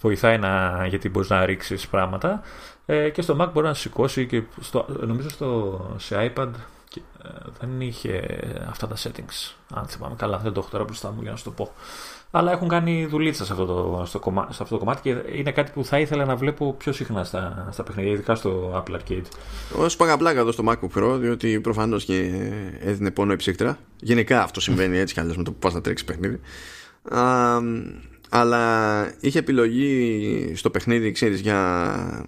βοηθάει να, γιατί μπορείς να ρίξεις πράγματα. Ε, και στο Mac μπορεί να σηκώσει και στο, νομίζω στο, σε iPad ε, δεν είχε αυτά τα settings. Αν θυμάμαι καλά, δεν το έχω τώρα μπροστά μου για να σου το πω αλλά έχουν κάνει δουλίτσα σε αυτό, το, στο κομμάτι, σε αυτό το κομμάτι και είναι κάτι που θα ήθελα να βλέπω πιο συχνά στα, στα παιχνίδια, ειδικά στο Apple Arcade. Εγώ σου πλάκα εδώ στο MacBook Pro, διότι προφανώς και έδινε πόνο η ψύχτρα. Γενικά αυτό συμβαίνει έτσι κι αλλιώς με το που πας να τρέξεις παιχνίδι. Α, αλλά είχε επιλογή στο παιχνίδι, ξέρεις, για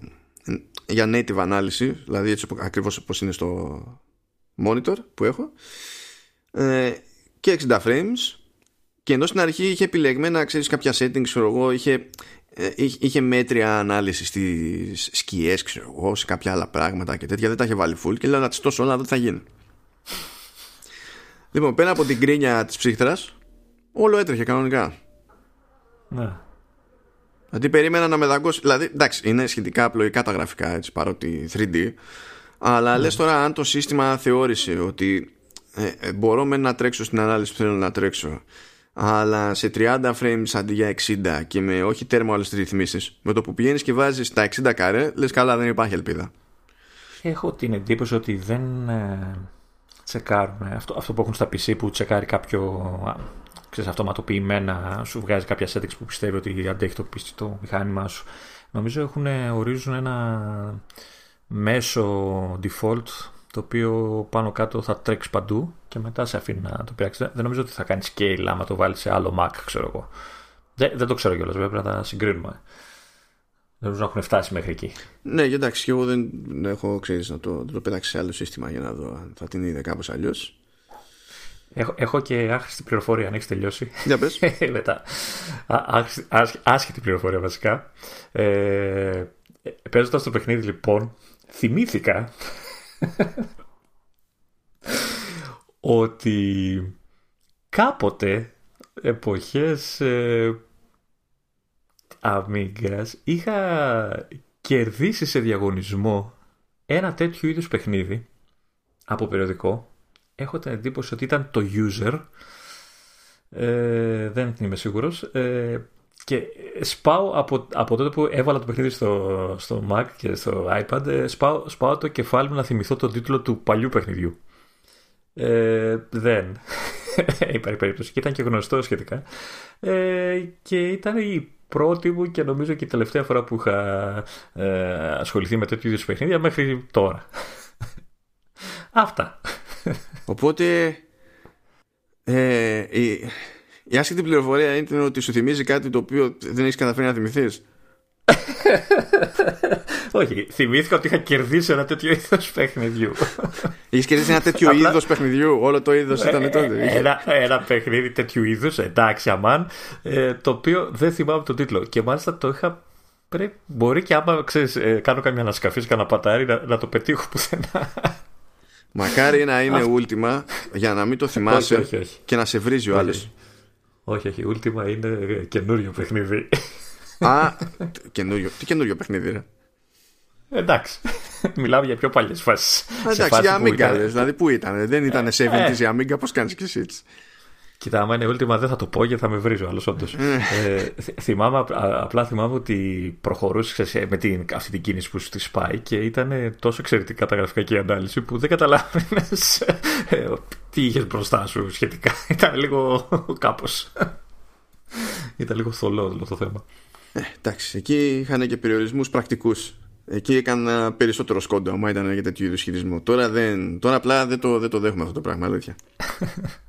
για native ανάλυση, δηλαδή έτσι ακριβώς όπως είναι στο monitor που έχω ε, και 60 frames και ενώ στην αρχή είχε επιλεγμένα, ξέρεις, κάποια settings, ξέρω εγώ, είχε, ε, είχε μέτρια ανάλυσης στις σκιές, ξέρω εγώ, σε κάποια άλλα πράγματα και τέτοια, δεν τα είχε βάλει full και λέω να τις τόσο όλα, δεν θα γίνει. λοιπόν, πέρα από την κρίνια της ψύχτρας, όλο έτρεχε κανονικά. Ναι. Δηλαδή περίμενα να με δαγκώσει. Δηλαδή, εντάξει, είναι σχετικά απλοϊκά τα γραφικά έτσι, παρότι 3D. Αλλά ναι. λες τώρα αν το σύστημα θεώρησε ότι ε, ε, μπορώ με να τρέξω στην ανάλυση που θέλω να τρέξω αλλά σε 30 frames αντί για 60 και με όχι τέρμα όλες τις ρυθμίσεις με το που πηγαίνεις και βάζεις τα 60 καρέ λες καλά δεν υπάρχει ελπίδα Έχω την εντύπωση ότι δεν ε, τσεκάρουν αυτό, αυτό που έχουν στα PC που τσεκάρει κάποιο ξέρεις, αυτοματοποιημένα σου βγάζει κάποια settings που πιστεύει ότι αντέχει το, το μηχάνημά σου. Νομίζω έχουν, ορίζουν ένα μέσο default το οποίο πάνω κάτω θα τρέξει παντού και μετά σε αφήνει να το πειράξει. Δεν νομίζω ότι θα κάνει scale άμα το βάλει σε άλλο Mac, ξέρω εγώ. Δεν, δεν το ξέρω κιόλας, βέβαια, πρέπει να τα συγκρίνουμε. Δεν νομίζω να έχουν φτάσει μέχρι εκεί. Ναι, εντάξει, και εγώ δεν έχω ξέρεις να το, το πέταξει σε άλλο σύστημα για να δω αν θα την είδε κάπως αλλιώς. Έχω, έχω και άχρηστη πληροφορία, αν έχεις τελειώσει. Για πες. *laughs* Μετά. άσχετη πληροφορία βασικά. Ε, Παίζοντας το παιχνίδι, λοιπόν, θυμήθηκα ότι κάποτε εποχές ε, είχα κερδίσει σε διαγωνισμό ένα τέτοιο είδους παιχνίδι από περιοδικό. Έχω την εντύπωση ότι ήταν το User. Ε, δεν είμαι σίγουρος. Ε, και σπάω από, από τότε που έβαλα το παιχνίδι στο, στο Mac και στο iPad, ε, σπάω, σπάω το κεφάλι μου να θυμηθώ τον τίτλο του παλιού παιχνιδιού. Ε, δεν. *laughs* Υπάρχει περίπτωση. Και ήταν και γνωστό σχετικά. Ε, και ήταν η πρώτη μου και νομίζω και η τελευταία φορά που είχα ε, ασχοληθεί με τέτοιου είδους παιχνίδια μέχρι τώρα. *laughs* Αυτά. Οπότε ε, η άσχετη πληροφορία είναι ότι σου θυμίζει κάτι το οποίο δεν έχεις καταφέρει να θυμηθείς. *laughs* Όχι, θυμήθηκα ότι είχα κερδίσει ένα τέτοιο είδος παιχνιδιού. *laughs* Είχες κερδίσει ένα τέτοιο είδος παιχνιδιού, όλο το είδος ήταν τότε. Ένα, ένα παιχνίδι τέτοιου είδους, εντάξει, αμάν, ε, το οποίο δεν θυμάμαι τον τίτλο. Και μάλιστα το είχα. Πρέπει, μπορεί και άμα ξέρεις, ε, κάνω καμιά ανασκαφή, κάνα πατάρι, να, να το πετύχω πουθενά. Μακάρι να είναι *laughs* ούλτιμα για να μην το θυμάσαι και να σε βρίζει ο άλλος. Όχι, όχι. Ultima είναι καινούριο παιχνίδι. Α, καινούριο. Τι καινούριο παιχνίδι, ρε; Εντάξει. Μιλάω για πιο παλιές φάσεις. Εντάξει, για Amiga, δηλαδή πού ήταν. Δεν ήταν 70 ε, η Amiga, πώς κάνεις και εσύ Κοίτα, άμα είναι Ultima δεν θα το πω γιατί θα με βρίζω άλλος όντως. Ε. ε, θυμάμαι, απλά θυμάμαι ότι προχωρούσε με την, αυτή την κίνηση που σου τη σπάει και ήταν τόσο εξαιρετικά τα γραφικά και η ανάλυση που δεν καταλάβαινες ε, τι είχε μπροστά σου σχετικά. *laughs* Ήταν λίγο κάπως. Ήταν λίγο θολό όλο το θέμα. Ε, εντάξει, εκεί είχαν και περιορισμούς πρακτικούς. Εκεί έκανα περισσότερο σκόντο, άμα ήταν για τέτοιου είδους χειρισμό. Τώρα, δεν, τώρα απλά δεν το, δεν το δέχομαι αυτό το πράγμα, αλήθεια. *laughs*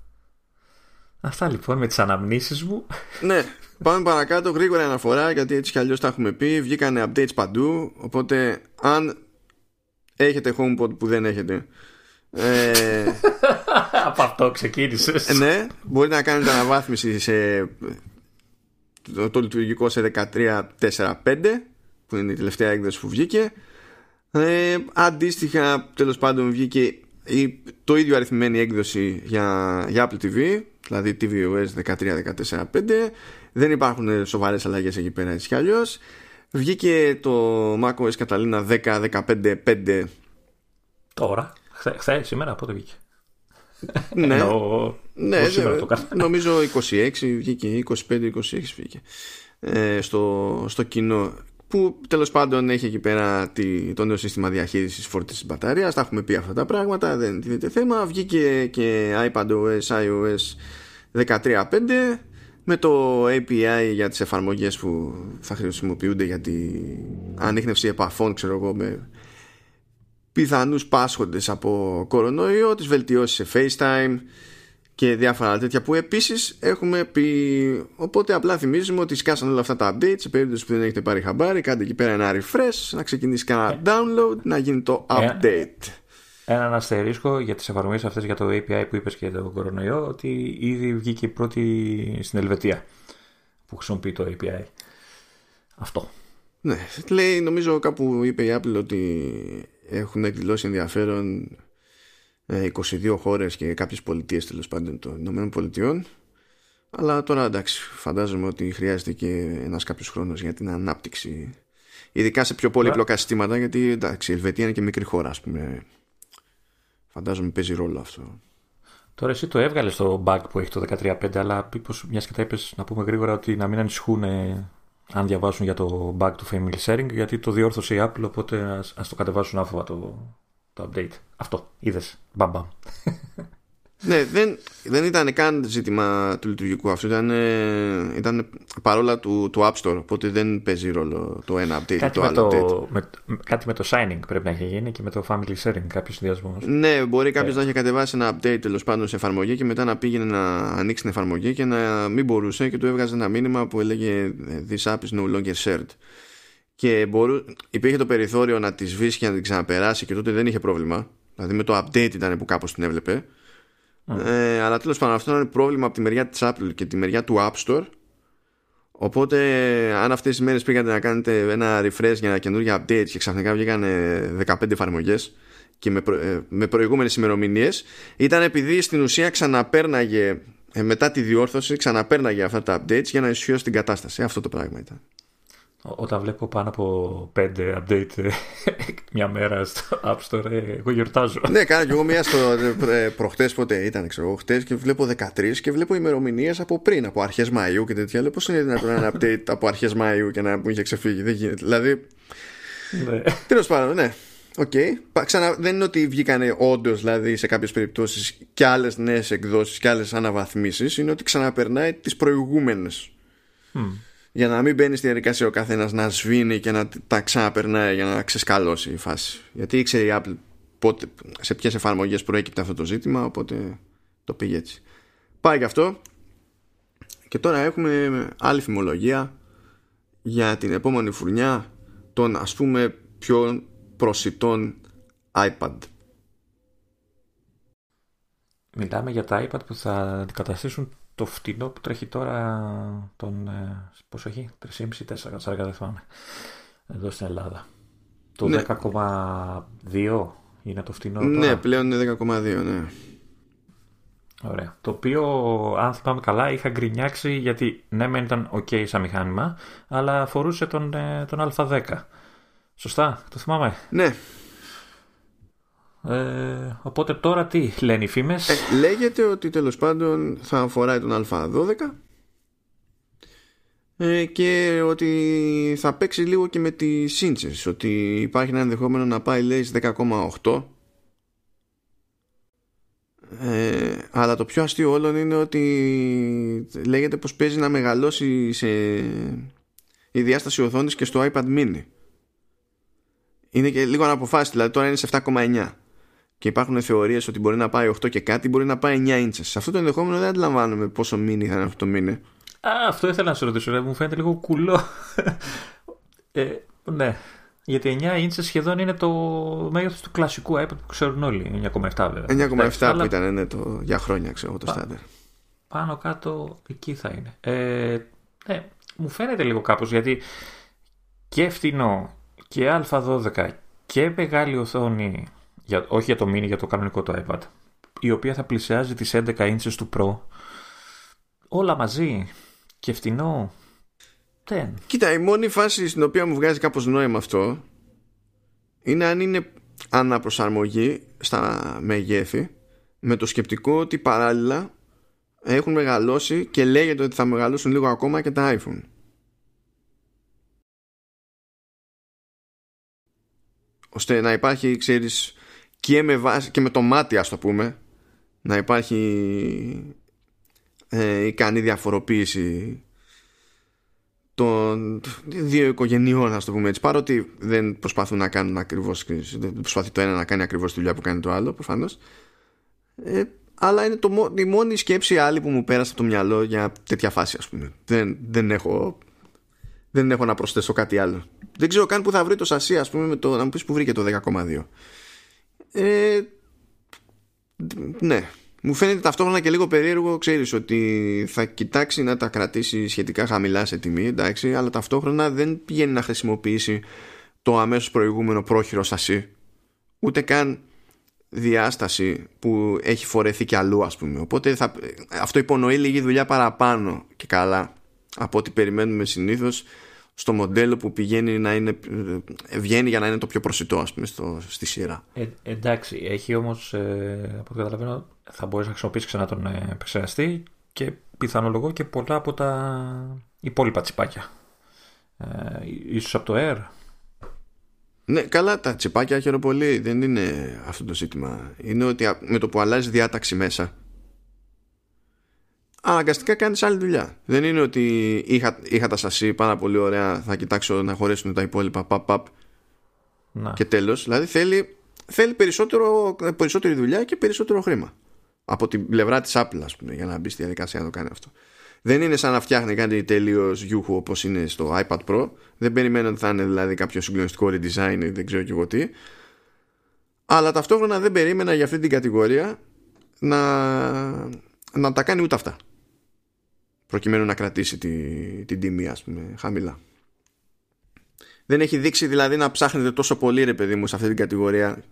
Αυτά λοιπόν με τις αναμνήσεις μου. ναι, πάμε παρακάτω γρήγορα αναφορά γιατί έτσι κι αλλιώς τα έχουμε πει. Βγήκανε updates παντού, οπότε αν έχετε HomePod που δεν έχετε ε, Από αυτό ξεκίνησες. Ε, ναι, μπορείτε να κάνετε αναβάθμιση σε το, το λειτουργικό σε 13.4.5 που είναι η τελευταία έκδοση που βγήκε. Ε, αντίστοιχα, τέλος πάντων, βγήκε η, το ίδιο αριθμημένη έκδοση για, για Apple TV δηλαδή tvOS 13-14-5 δεν υπάρχουν σοβαρές αλλαγές εκεί πέρα έτσι κι αλλιώς βγήκε το macOS Catalina 10-15-5 τώρα, χθε, σήμερα πότε βγήκε. Ναι, ναι νομίζω 26 βγήκε 25-26 βγήκε. Ε, στο, στο κοινό που τέλος πάντων έχει εκεί πέρα τη, το νέο σύστημα διαχείρισης φόρτισης μπαταρίας. Τα έχουμε πει αυτά τα πράγματα δεν είναι θέμα. Βγήκε και iPadOS, iOS 13.5 με το API για τις εφαρμογές που θα χρησιμοποιούνται για την ανείχνευση επαφών ξέρω εγώ με πιθανούς πάσχοντες από κορονοϊό τις βελτιώσεις σε FaceTime και διάφορα τέτοια που επίσης έχουμε πει. Οπότε απλά θυμίζουμε ότι σκάσαν όλα αυτά τα updates σε περίπτωση που δεν έχετε πάρει χαμπάρι. Κάντε εκεί πέρα ένα refresh να ξεκινήσει κανένα ε. download να γίνει το ε. update. Ένα αστερίσκο για τις εφαρμογές αυτές για το API που είπες και για τον κορονοϊό ότι ήδη βγήκε η πρώτη στην Ελβετία που χρησιμοποιεί το API αυτό. Ναι, λέει νομίζω κάπου είπε η Apple ότι έχουν εκδηλώσει ενδιαφέρον 22 ε, χώρες και κάποιες πολιτείες τέλος πάντων των Ηνωμένων Πολιτειών. Αλλά τώρα εντάξει φαντάζομαι ότι χρειάζεται και ένας κάποιος χρόνος για την ανάπτυξη. Ειδικά σε πιο πολύπλοκα συστήματα γιατί εντάξει η Ελβετία είναι και μικρή χώρα ας πούμε. Φαντάζομαι παίζει ρόλο αυτό. Τώρα εσύ το έβγαλες στο bug που έχει το 13.5 αλλά μήπως μιας και τα είπες να πούμε γρήγορα ότι να μην ανησυχούν αν διαβάσουν για το bug του family sharing γιατί το διόρθωσε η Apple οπότε ας, ας το κατεβάσουν άφοβα το, το update. Αυτό. Είδες. Μπαμπαμ. Ναι, δεν, δεν ήταν καν ζήτημα του λειτουργικού αυτού. Ήταν, ήταν παρόλα του, του App Store. Οπότε δεν παίζει ρόλο το ένα update κάτι το άλλο το, Με, κάτι με το signing πρέπει να έχει γίνει και με το family sharing κάποιος συνδυασμός. Ναι, μπορεί κάποιος yeah. Ε. να έχει κατεβάσει ένα update τέλος πάντων σε εφαρμογή και μετά να πήγαινε να ανοίξει την εφαρμογή και να μην μπορούσε και του έβγαζε ένα μήνυμα που έλεγε This app is no longer shared και μπορού, υπήρχε το περιθώριο να τη σβήσει και να την ξαναπεράσει και τότε δεν είχε πρόβλημα. Δηλαδή με το update ήταν που κάπως την έβλεπε. Ε, αλλά τέλος πάντων αυτό είναι πρόβλημα από τη μεριά της Apple και τη μεριά του App Store. Οπότε αν αυτές τις μέρες πήγατε να κάνετε ένα refresh για ένα καινούργια update και ξαφνικά βγήκαν 15 εφαρμογές και με, προ, ε, με προηγούμενες ημερομηνίες, ήταν επειδή στην ουσία ξαναπέρναγε ε, μετά τη διόρθωση ξαναπέρναγε αυτά τα updates για να ισχύσει την κατάσταση. Αυτό το πράγμα ήταν. Όταν βλέπω πάνω από πέντε update ε, *laughs* μια μέρα στο App Store, ε, εγώ γιορτάζω. ναι, κάνω και εγώ μία στο ε, προχτές ποτέ ήταν, ξέρω εγώ, χτες και βλέπω 13 και βλέπω ημερομηνίες από πριν, από αρχές Μαΐου και τέτοια. Λέω πώς είναι δυνατόν ένα update από αρχές Μαΐου και να μου είχε ξεφύγει. Δεν γίνεται. Δηλαδή. Ναι. Τέλος πάντων, ναι. Okay. Ξανα, δεν είναι ότι βγήκαν όντως δηλαδή σε κάποιες περιπτώσεις και άλλες νέες εκδόσεις και άλλες αναβαθμίσεις. Είναι ότι ξαναπερνάει τις προηγούμενες. Mm για να μην μπαίνει στη διαδικασία ο καθένας να σβήνει και να τα ξαναπερνάει για να ξεσκαλώσει η φάση. Γιατί ήξερε η Apple πότε, σε ποιες εφαρμογές προέκυπτε αυτό το ζήτημα, οπότε το πήγε έτσι. Πάει και αυτό. Και τώρα έχουμε άλλη φημολογία για την επόμενη φουρνιά των ας πούμε πιο προσιτών iPad. Μιλάμε για τα iPad που θα αντικαταστήσουν το φτηνό που τρέχει τώρα τον, ε, πόσο έχει, 3,5-4 δεν θυμάμαι, εδώ στην Ελλάδα. Το ναι. 10,2 είναι το φτηνό τώρα; Ναι, πλέον είναι 10,2, ναι. Ωραία. Το οποίο, αν θυμάμαι καλά, είχα γκρινιάξει γιατί ναι, μεν ήταν ok σαν μηχάνημα, αλλά αφορούσε τον, ε, τον Α10. Σωστά, το θυμάμαι; Ναι, ε, οπότε τώρα τι λένε οι φήμες; Ε, Λέγεται ότι τέλος πάντων θα φοράει τον Α12 ε, και ότι θα παίξει λίγο και με τις σύντσες ότι υπάρχει ένα ενδεχόμενο να πάει λέει 10,8 ε, αλλά το πιο αστείο όλων είναι ότι λέγεται πως παίζει να μεγαλώσει σε η διάσταση οθόνης και στο iPad mini. Είναι και λίγο αναποφάσιστη δηλαδή τώρα είναι σε 7,9 και υπάρχουν θεωρίες ότι μπορεί να πάει 8 και κάτι, μπορεί να πάει 9 ίντσες. Σε αυτό το ενδεχόμενο δεν αντιλαμβάνομαι πόσο μήνυ θα είναι αυτό το μήνυ. Α, αυτό ήθελα να σου ρωτήσω, μου φαίνεται λίγο κουλό. ε, ναι, γιατί 9 ίντσες σχεδόν είναι το μέγεθος του κλασικού iPad που ξέρουν όλοι. 9,7 βέβαια. 9,7 που ήταν ναι, το, για χρόνια, ξέρω το στάντερ. Πάνω κάτω εκεί θα είναι. Ε, ναι, μου φαίνεται λίγο κάπως γιατί και φτηνό και Α12 και μεγάλη οθόνη για, όχι για το mini, για το κανονικό το iPad, η οποία θα πλησιάζει τις 11 inches του Pro. Όλα μαζί και φτηνό. Δεν. Κοίτα, η μόνη φάση στην οποία μου βγάζει κάπως νόημα αυτό είναι αν είναι αναπροσαρμογή στα μεγέθη με το σκεπτικό ότι παράλληλα έχουν μεγαλώσει και λέγεται ότι θα μεγαλώσουν λίγο ακόμα και τα iPhone. ώστε να υπάρχει, ξέρεις, και με, βάση, και με το μάτι ας το πούμε να υπάρχει ε, ικανή διαφοροποίηση των δύο οικογενειών ας το πούμε έτσι. Παρότι δεν προσπαθούν να κάνουν ακριβώς δεν προσπαθεί το ένα να κάνει ακριβώς τη δουλειά που κάνει το άλλο προφανώς. Ε, αλλά είναι το, η μόνη σκέψη άλλη που μου πέρασε από το μυαλό για τέτοια φάση ας πούμε. Δεν, δεν έχω δεν έχω να προσθέσω κάτι άλλο. Δεν ξέρω καν που θα βρει το σασί ας πούμε με το, να μου πεις που βρήκε το 10,2 ε, ναι. Μου φαίνεται ταυτόχρονα και λίγο περίεργο ξέρεις ότι θα κοιτάξει να τα κρατήσει σχετικά χαμηλά σε τιμή εντάξει, αλλά ταυτόχρονα δεν πηγαίνει να χρησιμοποιήσει το αμέσως προηγούμενο πρόχειρο σασί. Ούτε καν διάσταση που έχει φορεθεί και αλλού ας πούμε. Οπότε θα, αυτό υπονοεί λίγη δουλειά παραπάνω και καλά από ό,τι περιμένουμε συνήθως στο μοντέλο που πηγαίνει να είναι, βγαίνει για να είναι το πιο προσιτό ας πούμε στο, στη σειρά. Ε, εντάξει, έχει όμως ε, από ό,τι καταλαβαίνω θα μπορείς να χρησιμοποιήσεις ξανά τον ε, επεξεργαστή και πιθανολογώ και πολλά από τα υπόλοιπα τσιπάκια. Ε, ίσως από το Air. Ναι, καλά τα τσιπάκια χαίρομαι πολύ. Δεν είναι αυτό το ζήτημα. Είναι ότι με το που αλλάζει διάταξη μέσα αναγκαστικά κάνεις άλλη δουλειά. Δεν είναι ότι είχα, είχα τα σασί πάρα πολύ ωραία, θα κοιτάξω να χωρέσουν τα υπόλοιπα παπ, παπ και τέλος. Δηλαδή θέλει, θέλει περισσότερο, περισσότερη δουλειά και περισσότερο χρήμα. Από την πλευρά της Apple, ας πούμε, για να μπει στη διαδικασία να το κάνει αυτό. Δεν είναι σαν να φτιάχνει κάτι τελείως γιούχου όπως είναι στο iPad Pro. Δεν περιμένω ότι θα είναι δηλαδή κάποιο συγκλονιστικό redesign ή δεν ξέρω και εγώ τι. Αλλά ταυτόχρονα δεν περίμενα για αυτή την κατηγορία να, να τα κάνει ούτε αυτά προκειμένου να κρατήσει τη, την τιμή ας πούμε χαμηλά. Δεν έχει δείξει δηλαδή να ψάχνετε τόσο πολύ ρε παιδί μου σε αυτή την κατηγορία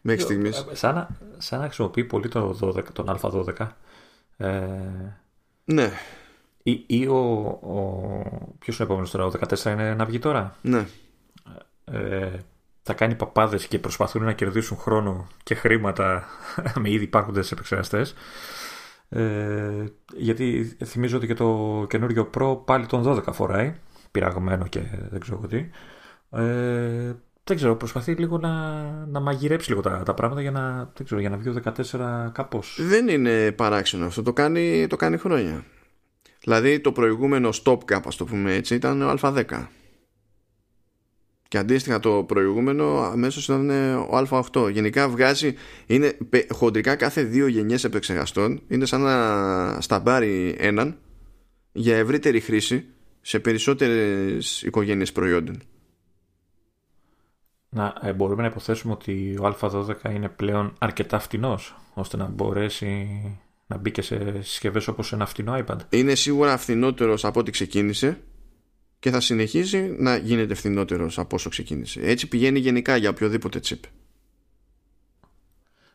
μέχρι στιγμής. ε, σαν, να, σαν να χρησιμοποιεί πολύ το 12, τον α12 ε, ναι. ή, ή ο, ο ποιος είναι ο επόμενος τώρα ο 14 είναι να βγει τώρα; Ναι. Ε, θα κάνει παπάδες και προσπαθούν να κερδίσουν χρόνο και χρήματα *laughs* με ήδη υπάρχοντες επεξεργαστές ε, γιατί θυμίζω ότι και το καινούριο Pro πάλι τον 12 φοράει, πειραγμένο και δεν ξέρω τι. Ε, δεν ξέρω, προσπαθεί λίγο να, να μαγειρέψει λίγο τα, τα πράγματα για να, δεν ξέρω, για να βγει ο 14 κάπως. Δεν είναι παράξενο αυτό, το κάνει, το κάνει χρόνια. Δηλαδή το προηγούμενο stop cap, ας το πούμε έτσι, ήταν ο Α10. Και αντίστοιχα το προηγούμενο αμέσως ήταν ε, ο Α8. Γενικά βγάζει, είναι χοντρικά κάθε δύο γενιές επεξεργαστών. Είναι σαν να σταμπάρει έναν για ευρύτερη χρήση σε περισσότερες οικογένειες προϊόντων. Να, ε, μπορούμε να υποθέσουμε ότι ο Α12 είναι πλέον αρκετά φτηνός ώστε να μπορέσει να μπει και σε συσκευές όπως ένα φτηνό iPad. Είναι σίγουρα φθηνότερος από ό,τι ξεκίνησε και θα συνεχίσει να γίνεται φθηνότερος από όσο ξεκίνησε. Έτσι πηγαίνει γενικά για οποιοδήποτε chip.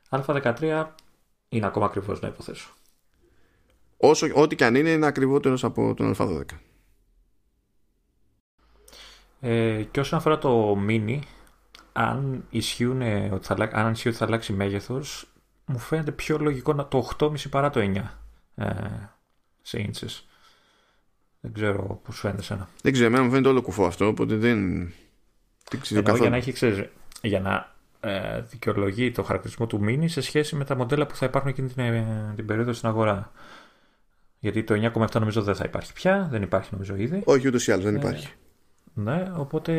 Α13 είναι ακόμα ακριβώς να υποθέσω. Όσο, ό,τι και αν είναι, είναι ακριβότερος από τον Α12. Ε, και όσον αφορά το mini, αν, ισχύουν, ότι θα, αν ισχύει ότι θα αλλάξει μέγεθος, μου φαίνεται πιο λογικό να το 8,5 παρά το 9 ε, σε inches. Δεν ξέρω πώ φαίνεται σένα. Δεν ξέρω, εμένα μου φαίνεται όλο κουφό αυτό, οπότε δεν. δεν ξέρω καθόλου. Για να έχει, ξέρεις, για να ε, δικαιολογεί το χαρακτηρισμό του Mini σε σχέση με τα μοντέλα που θα υπάρχουν εκείνη την, ε, την περίοδο στην αγορά. Γιατί το 9,7 νομίζω δεν θα υπάρχει πια, δεν υπάρχει νομίζω ήδη. Όχι, ούτως ή άλλως δεν ε, υπάρχει. Ναι, οπότε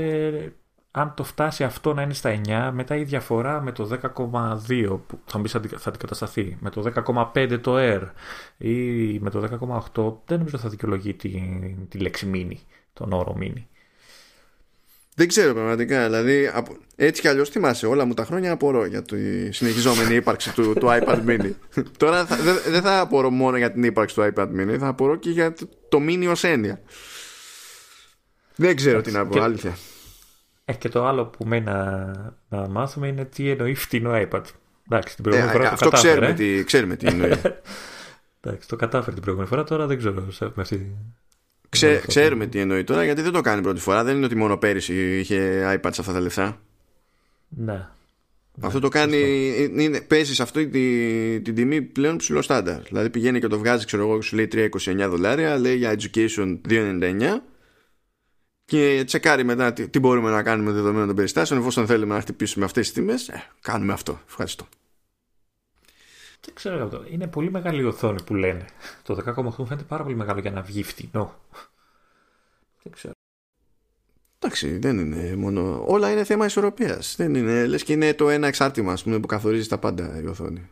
αν το φτάσει αυτό να είναι στα 9, μετά η διαφορά με το 10,2 που θα μπεις θα αντικατασταθεί, με το 10,5 το R ή με το 10,8 δεν νομίζω θα δικαιολογεί τη, τη λέξη mini, τον όρο mini. Δεν ξέρω πραγματικά. Δηλαδή, έτσι κι αλλιώς θυμάσαι όλα μου τα χρόνια απορώ για τη συνεχιζόμενη ύπαρξη του, του iPad mini. *laughs* Τώρα δεν δε θα απορώ μόνο για την ύπαρξη του iPad mini, θα απορώ και για το, το mini ως έννοια. Δεν ξέρω τι να πω, αλήθεια. Ε, και το άλλο που μένει να, να μάθουμε είναι τι εννοεί φτηνό iPad. Εντάξει, την προηγούμενη ε, φορά αυτό το κατάφερε. Ξέρουμε τι, ξέρουμε τι εννοεί. *laughs* Εντάξει, το κατάφερε την προηγούμενη φορά, τώρα δεν ξέρω με αυτή. Ξέ, ξέρουμε τι εννοεί τώρα γιατί δεν το κάνει πρώτη φορά. Δεν είναι ότι μόνο πέρυσι είχε iPad σε αυτά τα λεφτά. Ναι. Αυτό το κάνει, είναι, παίζει σε αυτή τη, την τιμή πλέον ψηλό στάνταρ. Δηλαδή πηγαίνει και το βγάζει, ξέρω εγώ, σου λέει 3,29 δολάρια, λέει για education 2,99 και τσεκάρει μετά τι, τι μπορούμε να κάνουμε δεδομένων των περιστάσεων. Εφόσον θέλουμε να χτυπήσουμε αυτές τις τιμές, ε, κάνουμε αυτό. Ευχαριστώ. Δεν ξέρω αυτό. Είναι πολύ μεγάλη η οθόνη που λένε. Το 10,8 μου φαίνεται πάρα πολύ μεγάλο για να βγει φτηνό. Δεν ξέρω. Εντάξει, δεν είναι μόνο. Όλα είναι θέμα ισορροπίας. Δεν είναι. Λες και είναι το ένα εξάρτημα ας πούμε, που καθορίζει τα πάντα η οθόνη.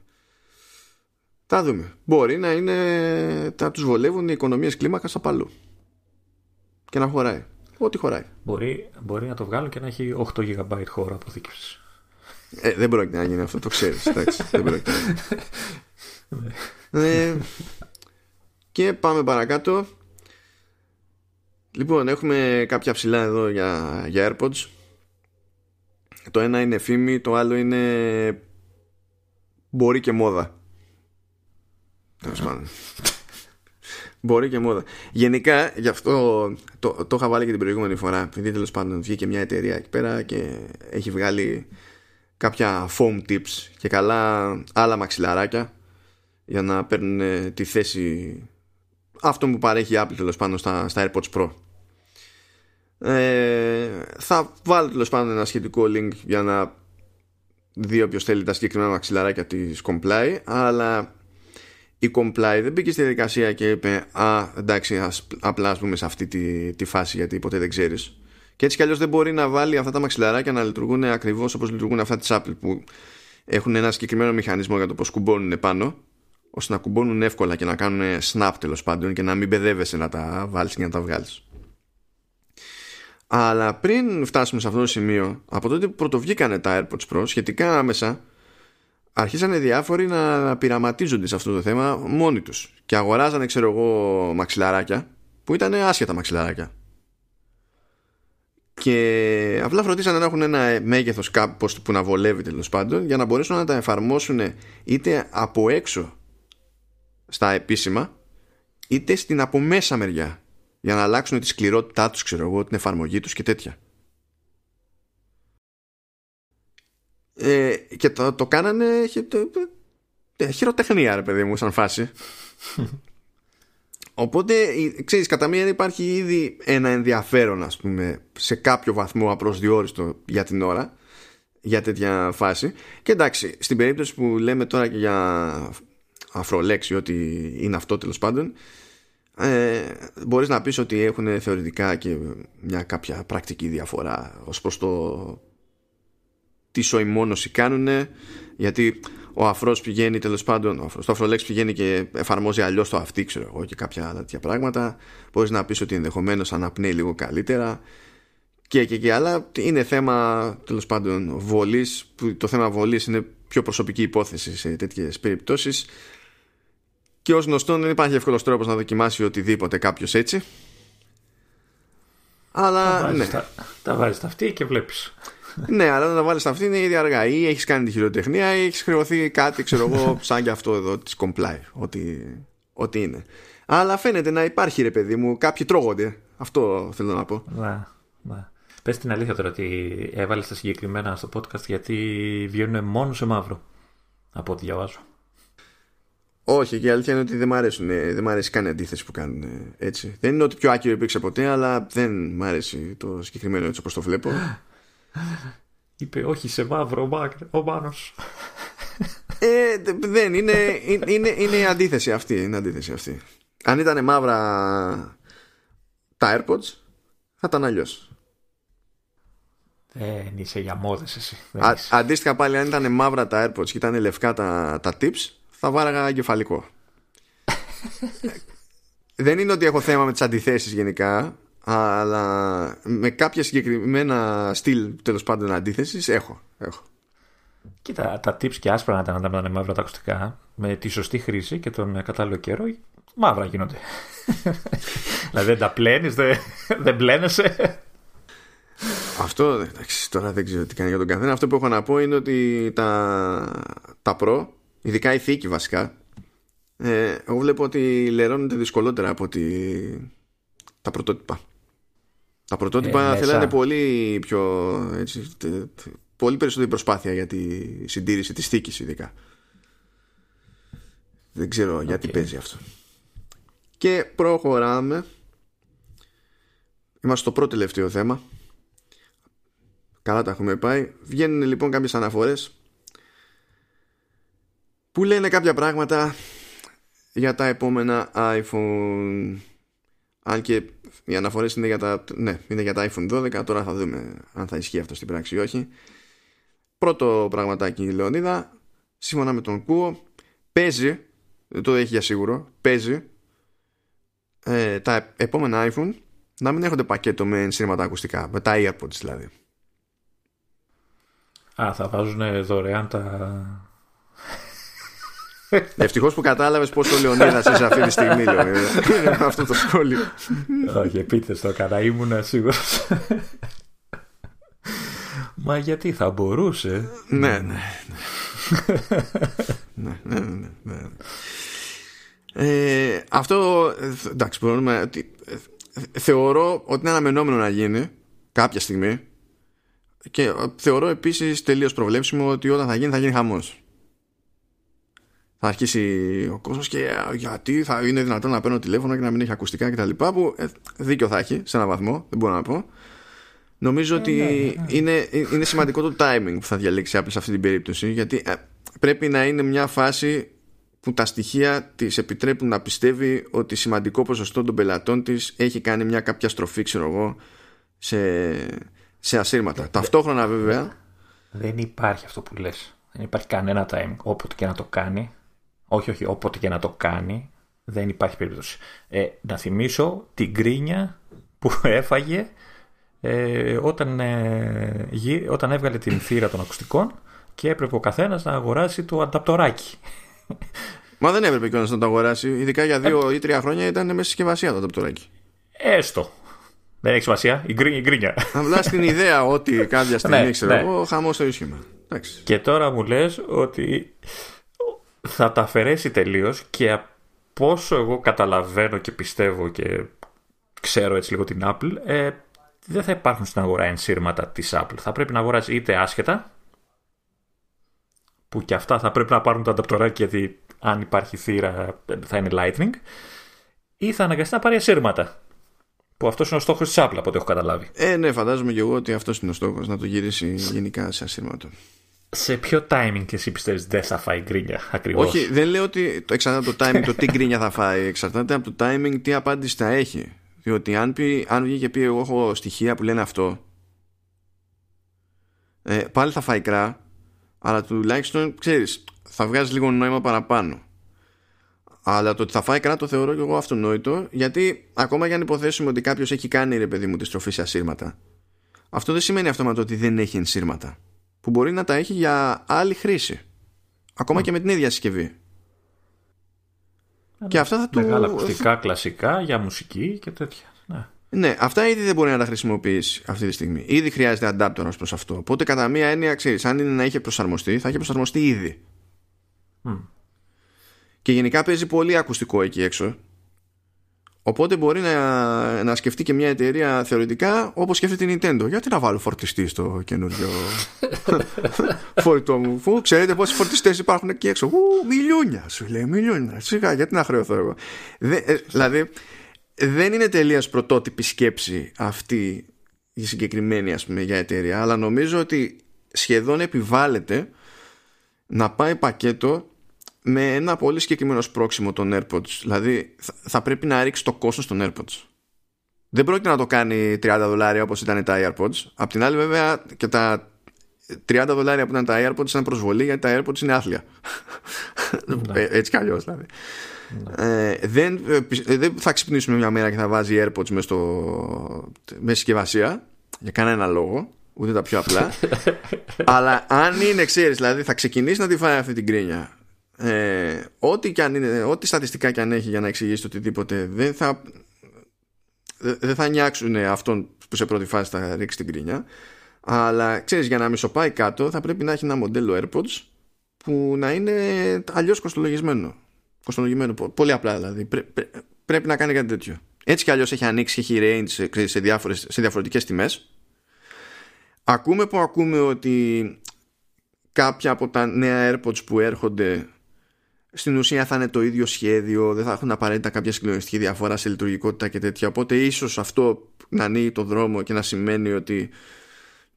Θα δούμε. Μπορεί να είναι. Θα τους βολεύουν οι οικονομίες κλίμακας απαλού. Και να χωράει. Ό,τι χωράει. Μπορεί, μπορεί να το βγάλουν και να έχει 8 GB χώρο αποθήκευσης. Ε, δεν πρόκειται να γίνει αυτό, το ξέρεις. δεν πρόκειται να γίνει. *laughs* ε, και πάμε παρακάτω. Λοιπόν, έχουμε κάποια ψηλά εδώ για, για AirPods. Το ένα είναι φήμη, το άλλο είναι μπορεί και μόδα. *laughs* Τέλος πάντων. Μπορεί και μόδα. Γενικά, γι' αυτό το, το είχα βάλει και την προηγούμενη φορά. Επειδή τέλος πάντων βγήκε μια εταιρεία εκεί πέρα και έχει βγάλει κάποια foam tips και καλά άλλα μαξιλαράκια για να παίρνουν τη θέση αυτό που παρέχει η Apple τέλος πάντων στα, στα AirPods Pro. Ε, θα βάλω τέλος πάντων ένα σχετικό link για να δει όποιος θέλει τα συγκεκριμένα μαξιλαράκια της Comply αλλά η Comply δεν μπήκε στη διαδικασία και είπε Α, εντάξει, ας, απλά ας πούμε σε αυτή τη, τη φάση γιατί ποτέ δεν ξέρεις. Και έτσι κι αλλιώς δεν μπορεί να βάλει αυτά τα μαξιλαράκια να λειτουργούν ακριβώς όπως λειτουργούν αυτά της Apple που έχουν ένα συγκεκριμένο μηχανισμό για το πώς κουμπώνουν πάνω ώστε να κουμπώνουν εύκολα και να κάνουν snap τέλος πάντων και να μην μπεδεύεσαι να τα βάλεις και να τα βγάλεις. Αλλά πριν φτάσουμε σε αυτό το σημείο, από τότε που πρωτοβγήκανε τα AirPods Pro, σχετικά άμεσα αρχίσανε διάφοροι να πειραματίζονται σε αυτό το θέμα μόνοι τους. Και αγοράζανε ξέρω εγώ μαξιλαράκια που ήταν άσχετα μαξιλαράκια. Και απλά φροντίσανε να έχουν ένα μέγεθος κάπως που να βολεύει τέλος πάντων για να μπορέσουν να τα εφαρμόσουν είτε από έξω στα επίσημα είτε στην από μέσα μεριά για να αλλάξουν τη σκληρότητά τους ξέρω εγώ την εφαρμογή τους και τέτοια Ε, και το, το κάνανε ε, χειροτεχνία ρε παιδί μου σαν φάση *laughs* Οπότε, ξέρεις, κατά μία υπάρχει ήδη ένα ενδιαφέρον, ας πούμε, σε κάποιο βαθμό απροσδιόριστο για την ώρα, για τέτοια φάση. Και εντάξει, στην περίπτωση που λέμε τώρα και για αφρολέξη, ότι είναι αυτό τέλος πάντων, ε, μπορείς να πεις ότι έχουν θεωρητικά και μια κάποια πρακτική διαφορά ως προς το τι σοημόνωση κάνουν γιατί ο αφρός πηγαίνει τέλος πάντων ο αφρός, το αφρολέξ πηγαίνει και εφαρμόζει αλλιώς το αυτή ξέρω εγώ και κάποια άλλα τέτοια πράγματα. Μπορείς να πεις ότι ενδεχομένως αναπνέει λίγο καλύτερα. Και και και άλλα είναι θέμα τέλος πάντων βολής που το θέμα βολής είναι πιο προσωπική υπόθεση σε τέτοιες περιπτώσεις. Και ως γνωστόν δεν υπάρχει εύκολος τρόπος να δοκιμάσει οτιδήποτε κάποιος έτσι. Αλλά τα ναι. Τα, τα βάζεις αυτή και βλέπεις ναι, αλλά να τα βάλεις αυτή είναι ήδη αργά. Ή έχεις κάνει τη χειροτεχνία ή έχεις χρεωθεί κάτι, ξέρω εγώ, *laughs* σαν και αυτό εδώ της comply. Ό,τι, ό,τι είναι. Αλλά φαίνεται να υπάρχει ρε παιδί μου, κάποιοι τρώγονται. Αυτό θέλω να πω. Ναι, ναι. Πες την αλήθεια τώρα ότι έβαλες τα συγκεκριμένα στο podcast γιατί βγαίνουν μόνος σε μαύρο. Από ό,τι διαβάζω. Όχι, και η αλήθεια είναι ότι δεν μ' αρέσουν. Δεν μ' αρέσει καν η αντίθεση που κάνουν έτσι. Δεν είναι ότι πιο άκυρο υπήρξε ποτέ, αλλά δεν μ' αρέσει το συγκεκριμένο έτσι όπως το βλέπω. *gasps* Είπε όχι σε μαύρο ο Μάνος. Ε, δεν είναι, είναι, είναι η αντίθεση αυτή, είναι αντίθεση αυτή. Αν ήταν μαύρα τα AirPods θα ήταν αλλιώς. Δεν είσαι για μόδες εσύ. Α, αντίστοιχα πάλι αν ήταν μαύρα τα AirPods και ήταν λευκά τα, τα tips θα βάραγα εγκεφαλικό. *laughs* δεν είναι ότι έχω θέμα με τις αντιθέσεις γενικά αλλά με κάποια συγκεκριμένα στυλ τέλος πάντων αντίθεσης έχω, έχω. Κοίτα, τα tips και άσπρα να τα αναταμνάνε μαύρα τα ακουστικά με τη σωστή χρήση και τον κατάλληλο καιρό, μαύρα γίνονται. *laughs* δηλαδή δεν τα πλένεις, δεν, δεν πλένεσαι. Αυτό εντάξει, τώρα δεν ξέρω τι κάνει για τον καθένα. Αυτό που έχω να πω είναι ότι τα, τα Pro, ειδικά η θήκη βασικά, ε, εγώ βλέπω ότι λερώνεται δυσκολότερα από ότι τα πρωτότυπα. Τα πρωτότυπα ε, θέλανε πολύ πιο έτσι, πολύ περισσότερη προσπάθεια για τη συντήρηση της θήκης ειδικά. Δεν ξέρω okay. γιατί παίζει αυτό. Και προχωράμε. Είμαστε στο πρώτο τελευταίο θέμα. Καλά τα έχουμε πάει. Βγαίνουν λοιπόν κάποιες αναφορές που λένε κάποια πράγματα για τα επόμενα iPhone. Αν και οι αναφορές είναι, για τα, ναι, είναι για τα iPhone 12. Τώρα θα δούμε αν θα ισχύει αυτό στην πράξη ή όχι. Πρώτο πραγματάκι, Λεωνίδα, σύμφωνα με τον Κούο, παίζει δεν το έχει για σίγουρο, παίζει ε, τα επόμενα iPhone να μην έχονται πακέτο με ενσύρματα ακουστικά, με τα AirPods δηλαδή. Α, θα βάζουν δωρεάν τα... Ευτυχώς που κατάλαβες πώς το Λεωνίδας είσαι αυτή τη στιγμή, Λεωνίδα. αυτό το σχόλιο. Όχι, επίτηδε το έκανα, ήμουν σίγουρος. Μα γιατί θα μπορούσε. Ναι, ναι. ναι, ναι, ναι, ναι. Ε, αυτό εντάξει μπορούμε θεωρώ ότι είναι αναμενόμενο να γίνει κάποια στιγμή και θεωρώ επίσης τελείως προβλέψιμο ότι όταν θα γίνει θα γίνει χαμός θα αρχίσει ο κόσμος και γιατί θα είναι δυνατόν να παίρνω τηλέφωνο και να μην έχει ακουστικά κτλ. που ε, δίκιο θα έχει σε έναν βαθμό, δεν μπορώ να πω. Νομίζω ε, ότι ναι, ναι, ναι. Είναι, είναι σημαντικό το timing που θα διαλέξει Apple σε αυτή την περίπτωση γιατί ε, πρέπει να είναι μια φάση που τα στοιχεία της επιτρέπουν να πιστεύει ότι σημαντικό ποσοστό των πελατών της έχει κάνει μια κάποια στροφή ξέρω εγώ σε, σε ασύρματα. Ταυτόχρονα βέβαια δεν υπάρχει αυτό που λες. Δεν υπάρχει κανένα timing όποτε και να το κάνει όχι, όχι, όποτε και να το κάνει, δεν υπάρχει περίπτωση. Ε, να θυμίσω την κρίνια που *laughs* έφαγε ε, όταν, ε, όταν έβγαλε την θύρα των ακουστικών και έπρεπε ο καθένας να αγοράσει το ανταπτοράκι. *laughs* Μα δεν έπρεπε κιόλας να το αγοράσει. Ειδικά για δύο ή τρία χρόνια ήταν μέσα συσκευασία το ανταπτοράκι. Έστω. Δεν έχει σημασία. Η γκρίνια. *laughs* Απλά στην ιδέα ότι κάποια στιγμή ναι, ξέρω ναι. εγώ, χαμός το ίσχυμα. Και τώρα μου λες ότι θα τα αφαιρέσει τελείως και πόσο εγώ καταλαβαίνω και πιστεύω και ξέρω έτσι λίγο την Apple, ε, δεν θα υπάρχουν στην αγορά ενσύρματα της Apple. Θα πρέπει να αγοράζει είτε άσχετα, που και αυτά θα πρέπει να πάρουν το ανταπτοράκι γιατί αν υπάρχει θύρα θα είναι Lightning, ή θα αναγκαστεί να πάρει ενσύρματα. Που αυτός είναι ο στόχος της Apple, από ό,τι έχω καταλάβει. Ε, ναι, φαντάζομαι και εγώ ότι αυτός είναι ο στόχος, να το γυρίσει γενικά σε ασύρματο σε ποιο timing και εσύ πιστεύεις δεν θα φάει γκρίνια ακριβώς; Όχι, δεν λέω ότι το εξαρτάται από το timing το τι γκρίνια θα φάει. Εξαρτάται από το timing τι απάντηση θα έχει. Διότι αν, πει, αν βγει και πει εγώ έχω στοιχεία που λένε αυτό ε, πάλι θα φάει κρά αλλά τουλάχιστον ξέρεις θα βγάζει λίγο νόημα παραπάνω αλλά το ότι θα φάει κρά το θεωρώ και εγώ αυτονόητο γιατί ακόμα για αν υποθέσουμε ότι κάποιος έχει κάνει ρε παιδί μου τη στροφή σε ασύρματα αυτό δεν σημαίνει αυτόματο ότι δεν έχει ενσύρματα που μπορεί να τα έχει για άλλη χρήση. Ακόμα και με την ίδια συσκευή. Και αυτά θα του... Μεγάλα ακουστικά, κλασικά, για μουσική και τέτοια. Ναι. ναι, αυτά ήδη δεν μπορεί να τα χρησιμοποιήσει αυτή τη στιγμή. Ήδη χρειάζεται adapter προς αυτό. Οπότε, κατά μία έννοια, ξέρεις, αν είναι να είχε προσαρμοστεί, θα είχε προσαρμοστεί ήδη. Και γενικά παίζει πολύ ακουστικό εκεί έξω. Οπότε μπορεί να, να σκεφτεί και μια εταιρεία θεωρητικά όπως σκέφτεται η Nintendo. Γιατί να βάλω φορτιστή στο καινούριο; *laughs* Φορητό μου. Φου, ξέρετε πόσοι φορτιστές υπάρχουν εκεί έξω. Ου, μιλιούνια σου λέει, μιλιούνια. Σιγά, γιατί να χρεωθώ εγώ. Δε, ε, δηλαδή, δεν είναι τελεία πρωτότυπη σκέψη αυτή η συγκεκριμένη ας πούμε για εταιρεία, αλλά νομίζω ότι σχεδόν επιβάλλεται να πάει πακέτο με ένα πολύ συγκεκριμένο σπρόξιμο των AirPods. Δηλαδή θα πρέπει να ρίξει το κόστος των AirPods. Δεν πρόκειται να το κάνει 30 δολάρια όπως ήταν τα AirPods. Απ' την άλλη βέβαια και τα 30 δολάρια που ήταν τα AirPods ήταν προσβολή γιατί τα AirPods είναι άθλια. Ναι. Ε, έτσι κι αλλιώς δηλαδή. Ναι. Ε, δεν, ε, δεν θα ξυπνήσουμε μια μέρα και θα βάζει AirPods μες, στο, με συσκευασία για κανένα λόγο ούτε τα πιο απλά *laughs* αλλά αν είναι ξέρεις δηλαδή θα ξεκινήσει να τη φάει αυτή την κρίνια ε, ό,τι, και αν είναι, ό,τι στατιστικά και αν έχει για να εξηγήσει οτιδήποτε δεν θα, δεν θα νιάξουν αυτόν που σε πρώτη φάση θα ρίξει την κρίνια. Αλλά ξέρεις για να μισοπάει κάτω θα πρέπει να έχει ένα μοντέλο AirPods που να είναι αλλιώς κοστολογισμένο. Κοστολογισμένο πολύ απλά δηλαδή. Πρέπει να κάνει κάτι τέτοιο. Έτσι κι αλλιώς έχει ανοίξει και έχει range σε, διάφορες, σε διαφορετικές τιμές. Ακούμε που ακούμε ότι κάποια από τα νέα AirPods που έρχονται στην ουσία θα είναι το ίδιο σχέδιο, δεν θα έχουν απαραίτητα κάποια συγκλονιστική διαφορά σε λειτουργικότητα και τέτοια. Οπότε ίσως αυτό να ανοίγει το δρόμο και να σημαίνει ότι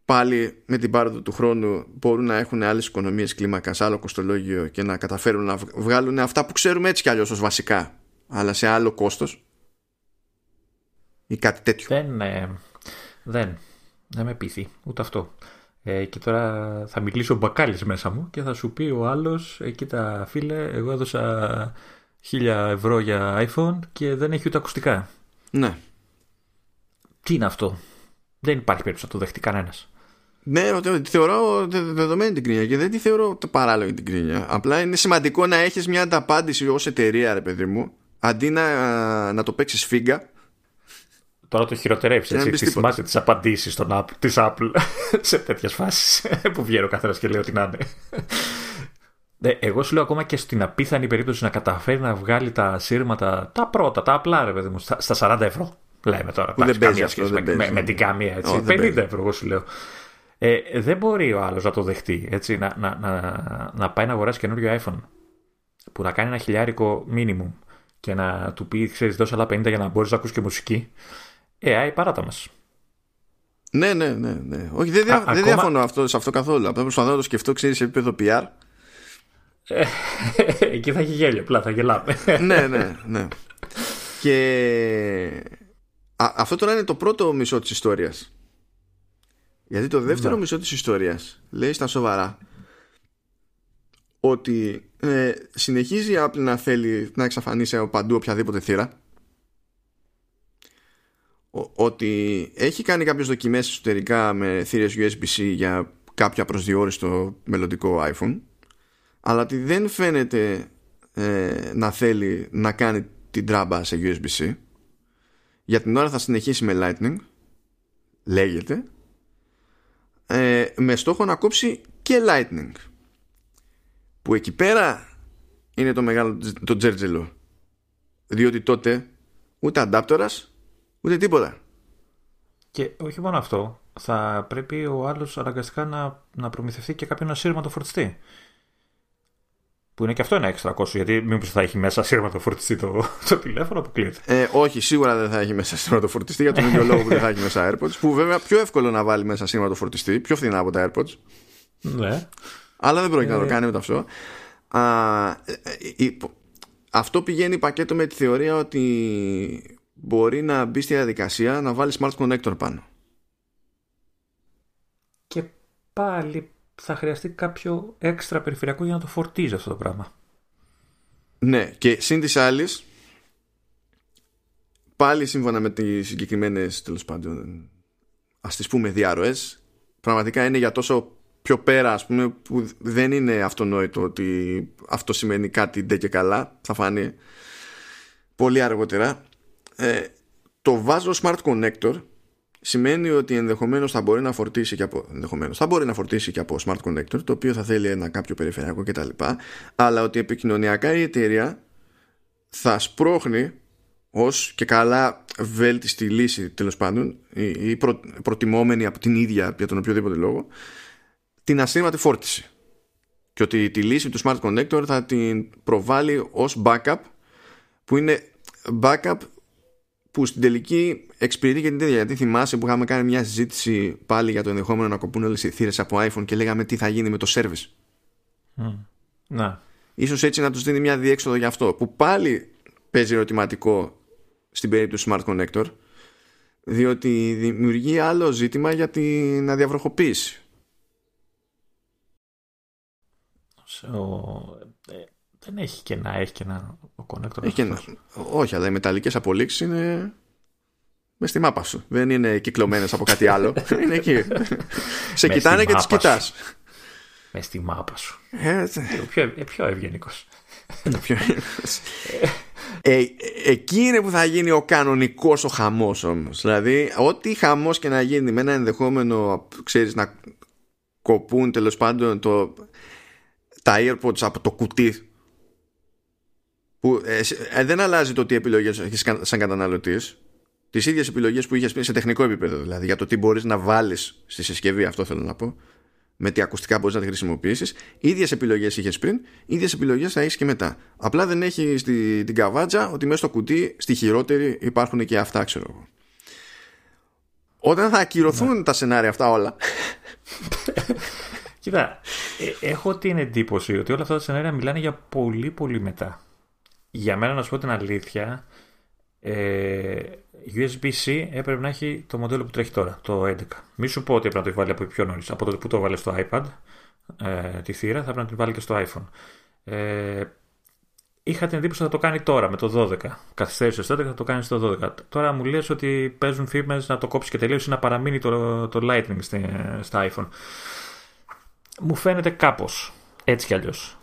πάλι με την πάροδο του χρόνου μπορούν να έχουν άλλες οικονομίες κλίμακας, άλλο κοστολόγιο και να καταφέρουν να βγάλουν αυτά που ξέρουμε έτσι κι αλλιώς ως βασικά, αλλά σε άλλο κόστος ή κάτι τέτοιο. Δεν, ε, δεν, δεν με πείθει ούτε αυτό. Ε, και τώρα θα μιλήσω μπακάλις μέσα μου και θα σου πει ο άλλος, ε, κοίτα φίλε, εγώ έδωσα χίλια ευρώ για iPhone και δεν έχει ούτε ακουστικά. Ναι. Τι είναι αυτό; Δεν υπάρχει περίπτωση να το δεχτεί κανένας. Ναι, θεωρώ δεδομένη την κρίνια και δεν τη θεωρώ το παράλογη την κρίνια. Απλά είναι σημαντικό να έχεις μια ανταπάντηση ως εταιρεία, ρε παιδί μου, αντί να, να το παίξεις φίγκα. Τώρα το χειροτερεύει. Έτσι. Τις θυμάσαι τις απαντήσεις της Apple *laughs* σε τέτοιες φάσεις *laughs* που βγαίνει ο καθένας και λέει ότι να είναι. *laughs* Ναι, εγώ σου λέω ακόμα και στην απίθανη περίπτωση να καταφέρει να βγάλει τα σύρματα, τα πρώτα, τα απλά ρε παιδί μου, στα, 40 ευρώ. Λέμε τώρα. Που δεν παίζει αυτό, με, με, με, την καμία έτσι. 50 ευρώ, εγώ σου λέω. Ε, δεν μπορεί ο άλλος να το δεχτεί. Έτσι, να, να, να, να πάει να αγοράσει καινούριο iPhone που να κάνει ένα χιλιάρικο minimum και να του πει, ξέρεις, δώσε άλλα 50 για να μπορείς να ακούσει και μουσική. Ε, άι, παράτα μας. Ναι, ναι, ναι, ναι. Όχι, δεν, δια, δεν διαφωνώ αυτό, σε αυτό καθόλου. Απλά προσπαθώ να το σκεφτώ, ξέρεις, σε επίπεδο PR. Ε, *laughs* εκεί θα έχει γέλιο, απλά θα γελάμε. ναι, ναι, ναι. Και αυτό τώρα είναι το πρώτο μισό της ιστορίας. Γιατί το δεύτερο ναι. μισό της ιστορίας λέει στα σοβαρά ότι ε, συνεχίζει η Apple να θέλει να εξαφανίσει από παντού οποιαδήποτε θύρα ότι έχει κάνει κάποιες δοκιμές εσωτερικά με θύρες USB-C για κάποιο απροσδιόριστο μελλοντικό iPhone αλλά ότι δεν φαίνεται ε, να θέλει να κάνει την τράμπα σε USB-C για την ώρα θα συνεχίσει με Lightning λέγεται ε, με στόχο να κόψει και Lightning που εκεί πέρα είναι το μεγάλο το τζέρτζελο. Διότι τότε ούτε αντάπτορας ούτε τίποτα και όχι μόνο αυτό θα πρέπει ο άλλος αναγκαστικά να, να προμηθευτεί και κάποιον ασύρματο φορτιστή που είναι και αυτό ένα έξτρα κόστο, γιατί μήπω θα έχει μέσα σύρματο φορτιστή το, το τηλέφωνο, αποκλείεται. Ε, όχι, σίγουρα δεν θα έχει μέσα σύρματο φορτιστή για τον ίδιο λόγο που δεν θα έχει μέσα AirPods. Που βέβαια πιο εύκολο να βάλει μέσα σύρματο φορτιστή, πιο φθηνά από τα AirPods. Ναι. Αλλά δεν πρόκειται να το ε. κάνει με αυτό. Α, ε, ε, αυτό πηγαίνει πακέτο με τη θεωρία ότι μπορεί να μπει στη διαδικασία να βάλει smart connector πάνω. Και πάλι θα χρειαστεί κάποιο έξτρα περιφερειακό για να το φορτίζει αυτό το πράγμα. Ναι, και σύν της άλλης, πάλι σύμφωνα με τις συγκεκριμένες τέλος πάντων, ας τις πούμε διάρροε, πραγματικά είναι για τόσο πιο πέρα, ας πούμε, που δεν είναι αυτονόητο ότι αυτό σημαίνει κάτι ντε και καλά. Θα φανεί πολύ αργότερα. Ε, το βάζω smart connector σημαίνει ότι ενδεχομένως θα μπορεί να φορτίσει και από, ενδεχομένως, θα μπορεί να φορτίσει και από smart connector το οποίο θα θέλει ένα κάποιο περιφερειακό κτλ. Αλλά ότι επικοινωνιακά η εταιρεία θα σπρώχνει ως και καλά βέλτιστη λύση τέλος πάντων ή προ, προτιμόμενη από την ίδια για τον οποιοδήποτε λόγο την ασύρματη φόρτιση. Και ότι τη λύση του smart connector θα την προβάλλει ως backup που είναι backup που στην τελική εξυπηρετεί και την ίδια. Γιατί θυμάσαι που είχαμε κάνει μια συζήτηση πάλι για το ενδεχόμενο να κοπούν όλες οι θύρες από iPhone και λέγαμε τι θα γίνει με το service. Mm. Να. Ίσως έτσι να τους δίνει μια διέξοδο για αυτό. Που πάλι παίζει ερωτηματικό στην περίπτωση Smart Connector. Διότι δημιουργεί άλλο ζήτημα για την αδιαβροχοποίηση. Δεν έχει και να έχει και ένα ο connector. Έχει ένα. Όχι, αλλά οι μεταλλικές απολύξεις είναι μες στη μάπα σου. Δεν είναι κυκλωμένες από κάτι άλλο. *laughs* είναι εκεί. Σε κοιτάνε και τις κοιτάς. Μες στη μάπα σου. Ε, πιο, ε, πιο ευγενικός. ε, εκεί είναι που θα γίνει ο κανονικός ο χαμός όμως δηλαδή ό,τι χαμός και να γίνει με ένα ενδεχόμενο ξέρεις να κοπούν τέλος πάντων το, τα airpods από το κουτί που ε, ε, δεν αλλάζει το τι επιλογές έχεις σαν καταναλωτής. Τις ίδιες επιλογές που είχες σε τεχνικό επίπεδο, δηλαδή για το τι μπορείς να βάλεις στη συσκευή, αυτό θέλω να πω, με τι ακουστικά μπορείς να τη χρησιμοποιήσεις. ίδιες επιλογές είχες πριν, ίδιες επιλογές θα έχεις και μετά. Απλά δεν έχει την καβάτζα ότι μέσα στο κουτί, στη χειρότερη, υπάρχουν και αυτά, ξέρω εγώ. Όταν θα ακυρωθούν ναι. τα σενάρια αυτά όλα. *laughs* Κοίτα, ε, έχω την εντύπωση ότι όλα αυτά τα σενάρια μιλάνε για πολύ πολύ μετά για μένα να σου πω την αλήθεια, ε, USB-C έπρεπε να έχει το μοντέλο που τρέχει τώρα, το 11. Μη σου πω ότι έπρεπε να το βάλει από πιο νωρίς. Από τότε που το βάλες στο iPad, ε, τη θύρα, θα πρέπει να την βάλει και στο iPhone. Ε, είχα την εντύπωση ότι θα το κάνει τώρα με το 12. Καθυστέρησε τότε και θα το κάνει στο 12. Τώρα μου λες ότι παίζουν φήμες να το κόψεις και τελείως ή να παραμείνει το, το Lightning στα iPhone. Μου φαίνεται κάπως έτσι κι αλλιώς.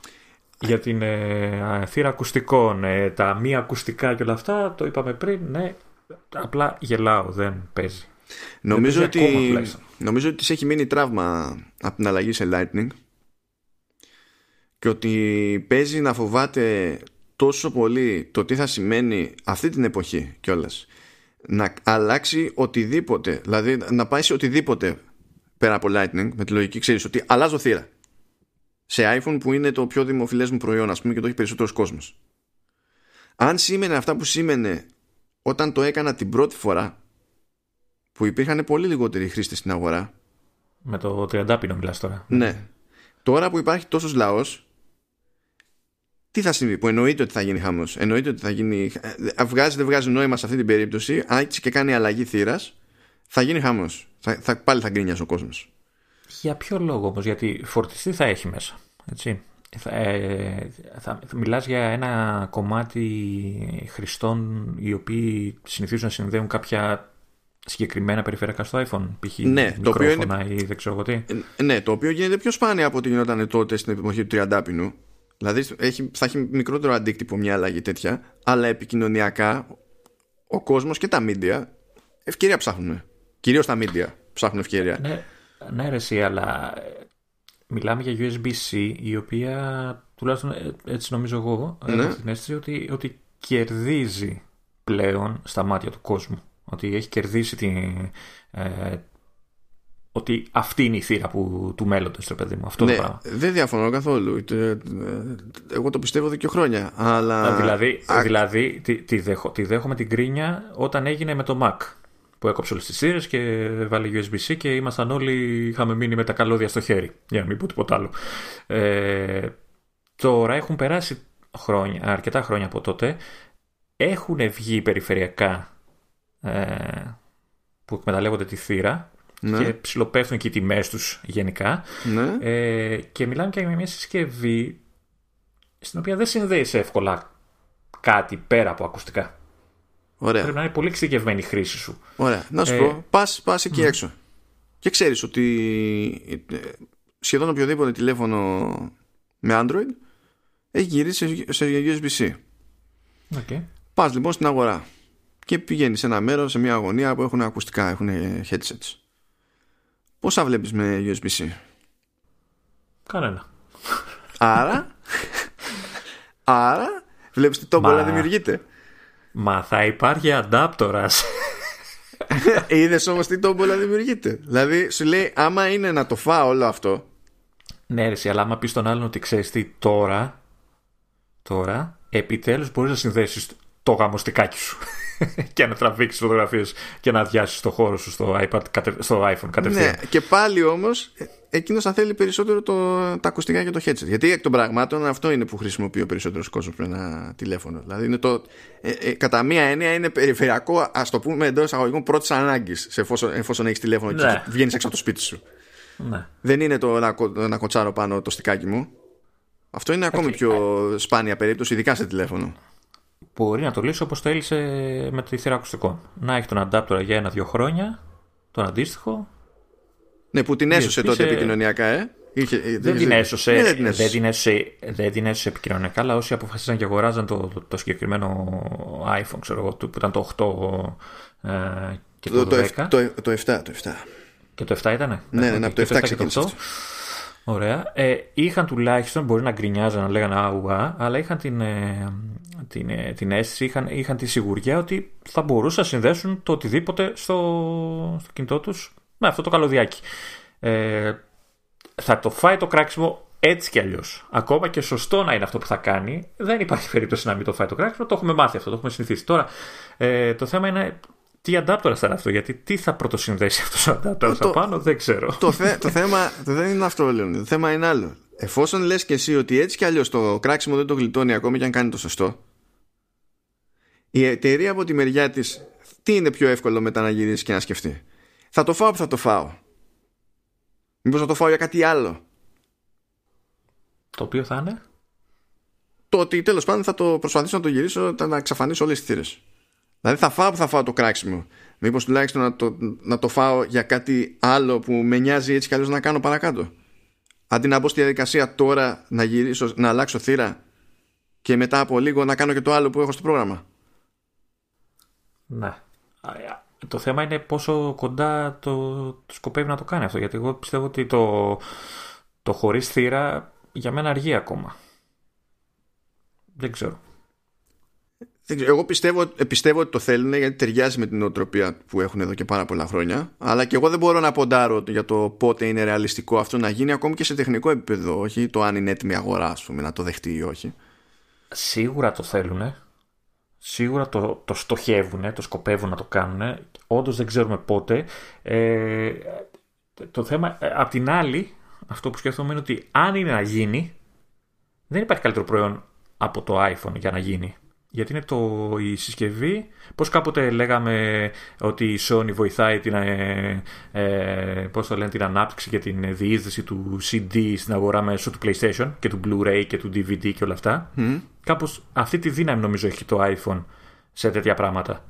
Για την ε, θύρα ακουστικών, ε, τα μη ακουστικά και όλα αυτά, το είπαμε πριν, ναι, απλά γελάω, δεν παίζει. Νομίζω, ότι, νομίζω ότι της έχει μείνει τραύμα από την αλλαγή σε Lightning και ότι παίζει να φοβάται τόσο πολύ το τι θα σημαίνει αυτή την εποχή κιόλας. να αλλάξει οτιδήποτε δηλαδή να πάει σε οτιδήποτε πέρα από Lightning με τη λογική ξέρεις ότι αλλάζω θύρα σε iPhone που είναι το πιο δημοφιλές μου προϊόν ας πούμε και το έχει περισσότερος κόσμος αν σήμαινε αυτά που σήμαινε όταν το έκανα την πρώτη φορά που υπήρχαν πολύ λιγότεροι χρήστες στην αγορά με το 30 πίνο μιλάς τώρα ναι τώρα που υπάρχει τόσος λαός τι θα συμβεί, που εννοείται ότι θα γίνει χαμός. Εννοείται ότι θα γίνει. Ε, βγάζει, δεν βγάζει νόημα σε αυτή την περίπτωση. Αν έτσι και κάνει αλλαγή θύρας, θα γίνει χαμός. Θα, θα, πάλι θα γκρίνιασε ο κόσμος. Για ποιο λόγο όμως, Γιατί φορτιστή θα έχει μέσα. Έτσι. Θα, ε, θα, θα μιλάς για ένα κομμάτι χρηστών οι οποίοι συνηθίζουν να συνδέουν κάποια συγκεκριμένα περιφερειακά στο iPhone, π.χ. Ναι, το οποίο είναι... ή δεν ξέρω εγώ τι. Ε, ναι, το οποίο γίνεται πιο σπάνια από ό,τι γινόταν τότε στην εποχή του 30 πινού. Δηλαδή έχει, θα έχει μικρότερο αντίκτυπο μια αλλαγή τέτοια, αλλά επικοινωνιακά ο κόσμος και τα media ευκαιρία ψάχνουν. Κυρίως τα media ψάχνουν ευκαιρία. Ναι, ναι ρε εσύ, αλλά ε, μιλάμε για USB-C η οποία τουλάχιστον ε, έτσι νομίζω εγώ ναι. έχω την αίσθηση ότι, ότι κερδίζει πλέον στα μάτια του κόσμου. Ότι έχει κερδίσει την, ε, ότι αυτή είναι η θύρα που, του μέλλοντος, το παιδί μου. Αυτό ναι, το πράγμα. Δεν διαφωνώ καθόλου. Εγώ το πιστεύω εδώ και χρόνια. Αλλά... Δηλαδή, δηλαδή τη, τη, δέχω, τη δέχομαι την κρίνια όταν έγινε με το Mac. Που έκοψε όλες τις θύρε και βάλε USB-C και ήμασταν όλοι. Είχαμε μείνει με τα καλώδια στο χέρι. Για να μην πω τίποτα άλλο. Ε, τώρα έχουν περάσει χρόνια, αρκετά χρόνια από τότε. Έχουν βγει περιφερειακά ε, που εκμεταλλεύονται τη θύρα ναι. και ψηλοπέφτουν και οι τιμές τους γενικά. Ναι. Ε, και μιλάμε και για μια συσκευή στην οποία δεν συνδέεις εύκολα κάτι πέρα από ακουστικά. Ωραία. Πρέπει να είναι πολύ εξειδικευμένη η χρήση σου. Ωραία. Να σου ε, πω, πας, πας εκεί έξω. Και ξέρεις ότι ε, σχεδόν οποιοδήποτε τηλέφωνο με Android έχει γυρίσει σε USB-C. Okay. Πας λοιπόν στην αγορά και πηγαίνεις σε ένα μέρος, σε μια αγωνία που έχουν ακουστικά, έχουν headsets. Πόσα βλέπεις με USB-C? Κανένα. Άρα, *laughs* άρα βλέπεις τι τόμπολα Μα... δημιουργείται. Μα θα υπάρχει αντάπτορας. *laughs* Είδες όμως τι τόμπολα δημιουργείται. Δηλαδή σου λέει, άμα είναι να το φάω όλο αυτό. Ναι, ρε, αλλά άμα πεις στον άλλον ότι ξέρεις τι τώρα, τώρα επιτέλους μπορείς να συνδέσεις το γαμοστικάκι σου. *laughs* και να τραβήξεις φωτογραφίες και να αδειάσεις το χώρο σου στο, iPad, στο iPhone κατευθείαν. Ναι, και πάλι όμως εκείνος θα θέλει περισσότερο το, τα ακουστικά και το headset. Γιατί εκ των πραγμάτων αυτό είναι που χρησιμοποιεί ο περισσότερος κόσμος με ένα τηλέφωνο. Δηλαδή είναι το, ε, ε, κατά μία έννοια είναι περιφερειακό, ας το πούμε εντός εισαγωγικών πρώτης ανάγκης, εφόσον, εφόσον έχεις τηλέφωνο ναι. και βγαίνεις έξω από το σπίτι σου. Ναι. Δεν είναι το να, να κοτσάρω πάνω το στικάκι μου. Αυτό είναι ακόμη πιο σπάνια περίπτωση, ειδικά σε τηλέφωνο μπορεί να το λύσεις όπως το έλυσε με τη θύρα ακουστικών. Να έχει τον αντάπτορα για ένα-δύο χρόνια, τον αντίστοιχο. Ναι, που την έσωσε τότε επικοινωνιακά, ε. Είχε, δεν, την έσωσε, ναι, δεν, την έσωσε. δεν, την έσωσε, δεν την έσωσε επικοινωνιακά, αλλά όσοι αποφασίσαν και αγοράζαν το, το, το συγκεκριμένο iPhone, ξέρω εγώ, που ήταν το 8 ε, και το, το, 10. Το, το, 7, το 7. Και το 7 ήτανε; Ναι, ναι, ναι, από το 7 ξεκίνησε. Ωραία. Ε, είχαν τουλάχιστον, μπορεί να γκρινιάζαν να λέγανε αουά, αλλά είχαν την, ε, την, ε, την αίσθηση, είχαν, είχαν τη σιγουριά ότι θα μπορούσαν να συνδέσουν το οτιδήποτε στο, στο κινητό τους με αυτό το καλωδιάκι. Ε, θα το φάει το κράξιμο έτσι κι αλλιώς. Ακόμα και σωστό να είναι αυτό που θα κάνει, δεν υπάρχει περίπτωση να μην το φάει το κράξιμο. Το έχουμε μάθει αυτό, το έχουμε συνηθίσει. Τώρα, ε, το θέμα είναι τι αντάπτορα θα είναι αυτό, γιατί τι θα πρωτοσυνδέσει αυτός ο αντάπτορα απάνω, δεν ξέρω. Το, θε, το θέμα το δεν είναι αυτό, Λέων. Το θέμα είναι άλλο. Εφόσον λες και εσύ ότι έτσι κι αλλιώς το κράξιμο δεν το γλιτώνει ακόμη και αν κάνει το σωστό, η εταιρεία από τη μεριά της, τι είναι πιο εύκολο μετά να γυρίσει και να σκεφτεί; Θα το φάω που θα το φάω. Μήπως θα το φάω για κάτι άλλο. Το οποίο θα είναι; το ότι τέλος πάντων θα το προσπαθήσω να το γυρίσω, να εξαφανίσω όλες τις θύρες. Δηλαδή θα φάω που θα φάω το κράξιμο. Μήπως τουλάχιστον να το, να το φάω για κάτι άλλο που με νοιάζει έτσι κι αλλιώς να κάνω παρακάτω. Αντί να μπω στη διαδικασία τώρα να γυρίσω, να αλλάξω θύρα και μετά από λίγο να κάνω και το άλλο που έχω στο πρόγραμμα. Ναι. Το θέμα είναι πόσο κοντά το, το σκοπεύει να το κάνει αυτό. Γιατί εγώ πιστεύω ότι το, το χωρίς θύρα για μένα αργεί ακόμα. Δεν ξέρω. Εγώ πιστεύω, πιστεύω ότι το θέλουν γιατί ταιριάζει με την νοοτροπία που έχουν εδώ και πάρα πολλά χρόνια. Αλλά και εγώ δεν μπορώ να ποντάρω για το πότε είναι ρεαλιστικό αυτό να γίνει ακόμη και σε τεχνικό επίπεδο. Όχι το αν είναι έτοιμη αγορά, ας πούμε, να το δεχτεί ή όχι. Σίγουρα το θέλουν. Σίγουρα το, το στοχεύουν, το σκοπεύουν να το κάνουν. Όντως δεν ξέρουμε πότε. Ε, το θέμα, ε, απ' την άλλη, αυτό που σκέφτομαι είναι ότι αν είναι να γίνει, δεν υπάρχει καλύτερο προϊόν από το iPhone για να γίνει. Γιατί είναι το, η συσκευή, πώς κάποτε λέγαμε ότι η Sony βοηθάει την, ε, ε πώς το λένε, την ανάπτυξη και την διείσδυση του CD στην αγορά μέσω του PlayStation και του Blu-ray και του DVD και όλα αυτά. Mm. Κάπως αυτή τη δύναμη νομίζω έχει το iPhone σε τέτοια πράγματα.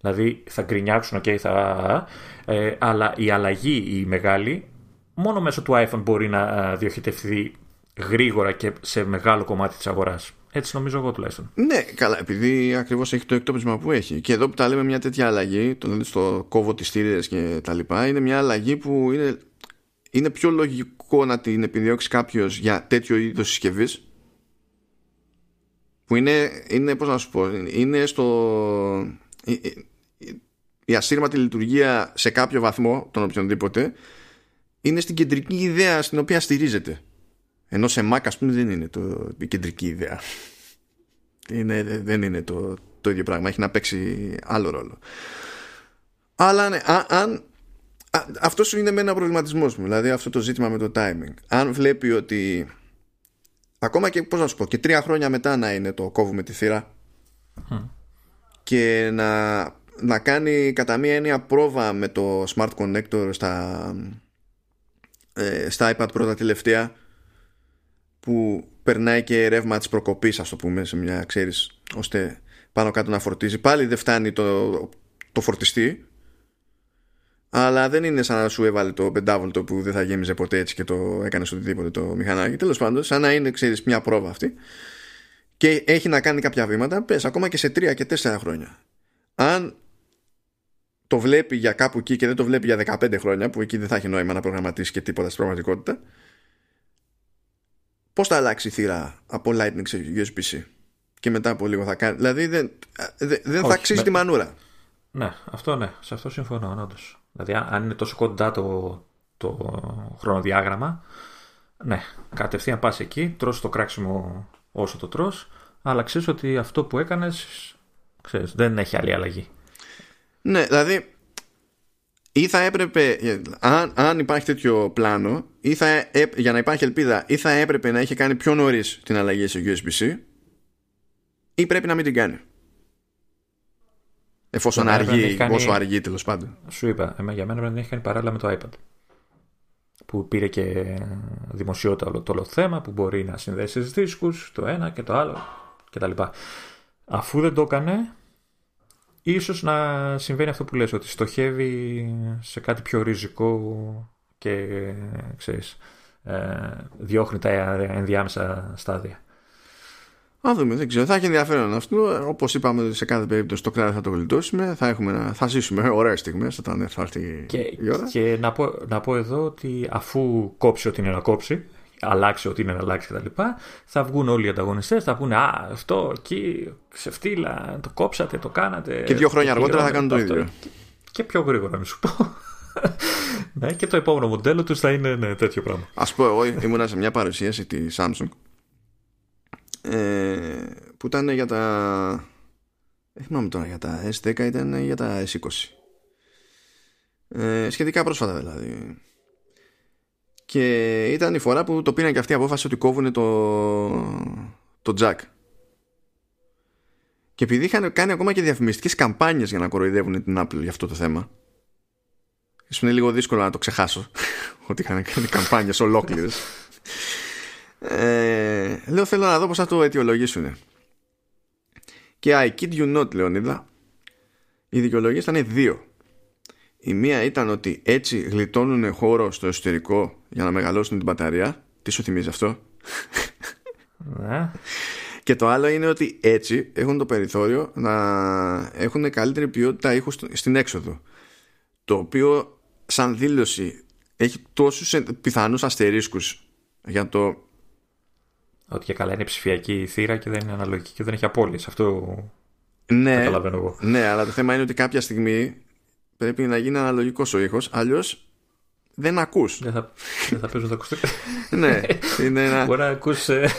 Δηλαδή θα γκρινιάξουν, ok, θα, ε, αλλά η αλλαγή η μεγάλη μόνο μέσω του iPhone μπορεί να ε, διοχετευτεί γρήγορα και σε μεγάλο κομμάτι της αγοράς. Έτσι νομίζω εγώ τουλάχιστον. Ναι, καλά, επειδή ακριβώς έχει το εκτόπισμα που έχει. Και εδώ που τα λέμε μια τέτοια αλλαγή, το δηλαδή στο κόβω τη θύρες και τα λοιπά, είναι μια αλλαγή που είναι, είναι πιο λογικό να την επιδιώξει κάποιος για τέτοιο είδος συσκευής. Που είναι, είναι, πώς να σου πω, είναι στο. Η ασύρματη λειτουργία σε κάποιο βαθμό, τον οποιονδήποτε, είναι στην κεντρική ιδέα στην οποία στηρίζεται. Ενώ σε Mac ας πούμε δεν είναι το, η κεντρική ιδέα. Είναι, δεν είναι το, το ίδιο πράγμα. Έχει να παίξει άλλο ρόλο. Αλλά ναι, αν, αυτό σου είναι με ένα προβληματισμός μου. Δηλαδή αυτό το ζήτημα με το timing. Αν βλέπει ότι ακόμα και πώς να σου πω και τρία χρόνια μετά να είναι το κόβουμε τη θύρα και να, να κάνει κατά μία έννοια πρόβα με το smart connector στα, ε, στα iPad πρώτα τελευταία που περνάει και ρεύμα της προκοπής ας το πούμε σε μια ξέρεις ώστε πάνω κάτω να φορτίζει. Πάλι δεν φτάνει το, το φορτιστή αλλά δεν είναι σαν να σου έβαλε το πεντάβολτο που δεν θα γέμιζε ποτέ έτσι και το έκανε οτιδήποτε το μηχανάκι. Τέλος πάντων σαν να είναι ξέρεις μια πρόβα αυτή. Και έχει να κάνει κάποια βήματα πες ακόμα και σε τρία και τέσσερα χρόνια. Αν το βλέπει για κάπου εκεί και δεν το βλέπει για 15 χρόνια που εκεί δεν θα έχει νόημα να προγραμματίσει και τίποτα στην πραγματικότητα Πώς θα αλλάξει η θύρα από Lightning σε USB-C; Και μετά από λίγο θα κάνει. Δηλαδή δεν, δεν θα αξίζει τη μανούρα. Ναι, αυτό ναι, σε αυτό συμφωνώ όντως. Δηλαδή, αν είναι τόσο κοντά το, το χρονοδιάγραμμα, ναι, κατευθείαν πας εκεί, τρως το κράξιμο όσο το τρως, αλλά ξέρεις ότι αυτό που έκανες δεν έχει άλλη αλλαγή. Ναι, δηλαδή ή θα έπρεπε, αν, αν υπάρχει τέτοιο πλάνο, ή θα, για να υπάρχει ελπίδα, ή θα έπρεπε να είχε κάνει πιο νωρίς την αλλαγή σε USB-C, ή πρέπει να μην την κάνει. Εφόσον αργεί, κάνει... όσο αργεί τέλος πάντων. Σου είπα, για μένα πρέπει να έχει κάνει παράλληλα με το iPad. Που πήρε και δημοσιότητα όλο το όλο θέμα, που μπορεί να συνδέσει δίσκους, το ένα και το άλλο κτλ. Αφού δεν το έκανε, ίσως να συμβαίνει αυτό που λες, ότι στοχεύει σε κάτι πιο ριζικό και ξέρεις, ε, διώχνει τα ενδιάμεσα στάδια. Α δούμε, δεν ξέρω. Θα έχει ενδιαφέρον αυτό. Όπως είπαμε, σε κάθε περίπτωση το κράτος θα το γλιτώσουμε. Θα, έχουμε, θα ζήσουμε ωραίες στιγμές όταν θα έρθει και, η ώρα. Και να πω, να πω εδώ ότι αφού κόψει ό,τι είναι να κόψει, αλλάξει ό,τι είναι να αλλάξει κτλ. Θα βγουν όλοι οι ανταγωνιστές, θα πούνε Α, αυτό εκεί, ξεφτύλα, το κόψατε, το κάνατε. Και δύο χρόνια αργότερα θα κάνουν το ίδιο. Και πιο γρήγορα, να σου πω. *laughs* ναι, και το επόμενο μοντέλο τους θα είναι ναι, τέτοιο πράγμα. Α πω, εγώ ήμουνα σε μια παρουσίαση τη Samsung ε, που ήταν για τα. Δεν θυμάμαι τώρα για τα S10 ήταν για τα S20. Ε, σχετικά πρόσφατα δηλαδή. Και ήταν η φορά που το πήραν και αυτή η απόφαση ότι κόβουν το, το jack. Και επειδή είχαν κάνει ακόμα και διαφημιστικές καμπάνιες για να κοροϊδεύουν την Apple για αυτό το θέμα. Ίσως είναι λίγο δύσκολο να το ξεχάσω *laughs* ότι είχαν κάνει καμπάνιες ολόκληρες. Ε, λέω θέλω να δω πώς θα το αιτιολογήσουν. Και I kid you not, Λεωνίδα, οι δικαιολογίες ήταν δύο. Η μία ήταν ότι έτσι γλιτώνουν χώρο στο εσωτερικό για να μεγαλώσουν την μπαταρία. Τι σου θυμίζει αυτό; Ναι. Και το άλλο είναι ότι έτσι έχουν το περιθώριο να έχουν καλύτερη ποιότητα ήχους στην έξοδο. Το οποίο σαν δήλωση έχει τόσους πιθανούς αστερίσκους για το... Ότι και καλά είναι ψηφιακή θύρα και δεν είναι αναλογική και δεν έχει απώλειες. Αυτό Ναι, καταλαβαίνω εγώ. ναι, αλλά το θέμα είναι ότι κάποια στιγμή πρέπει να γίνει αναλογικός ο ήχος, αλλιώς δεν ακούς. Δεν θα, δεν θα παίζουν τα ακουστικά. ναι, είναι ένα Μπορεί να ακούς ε,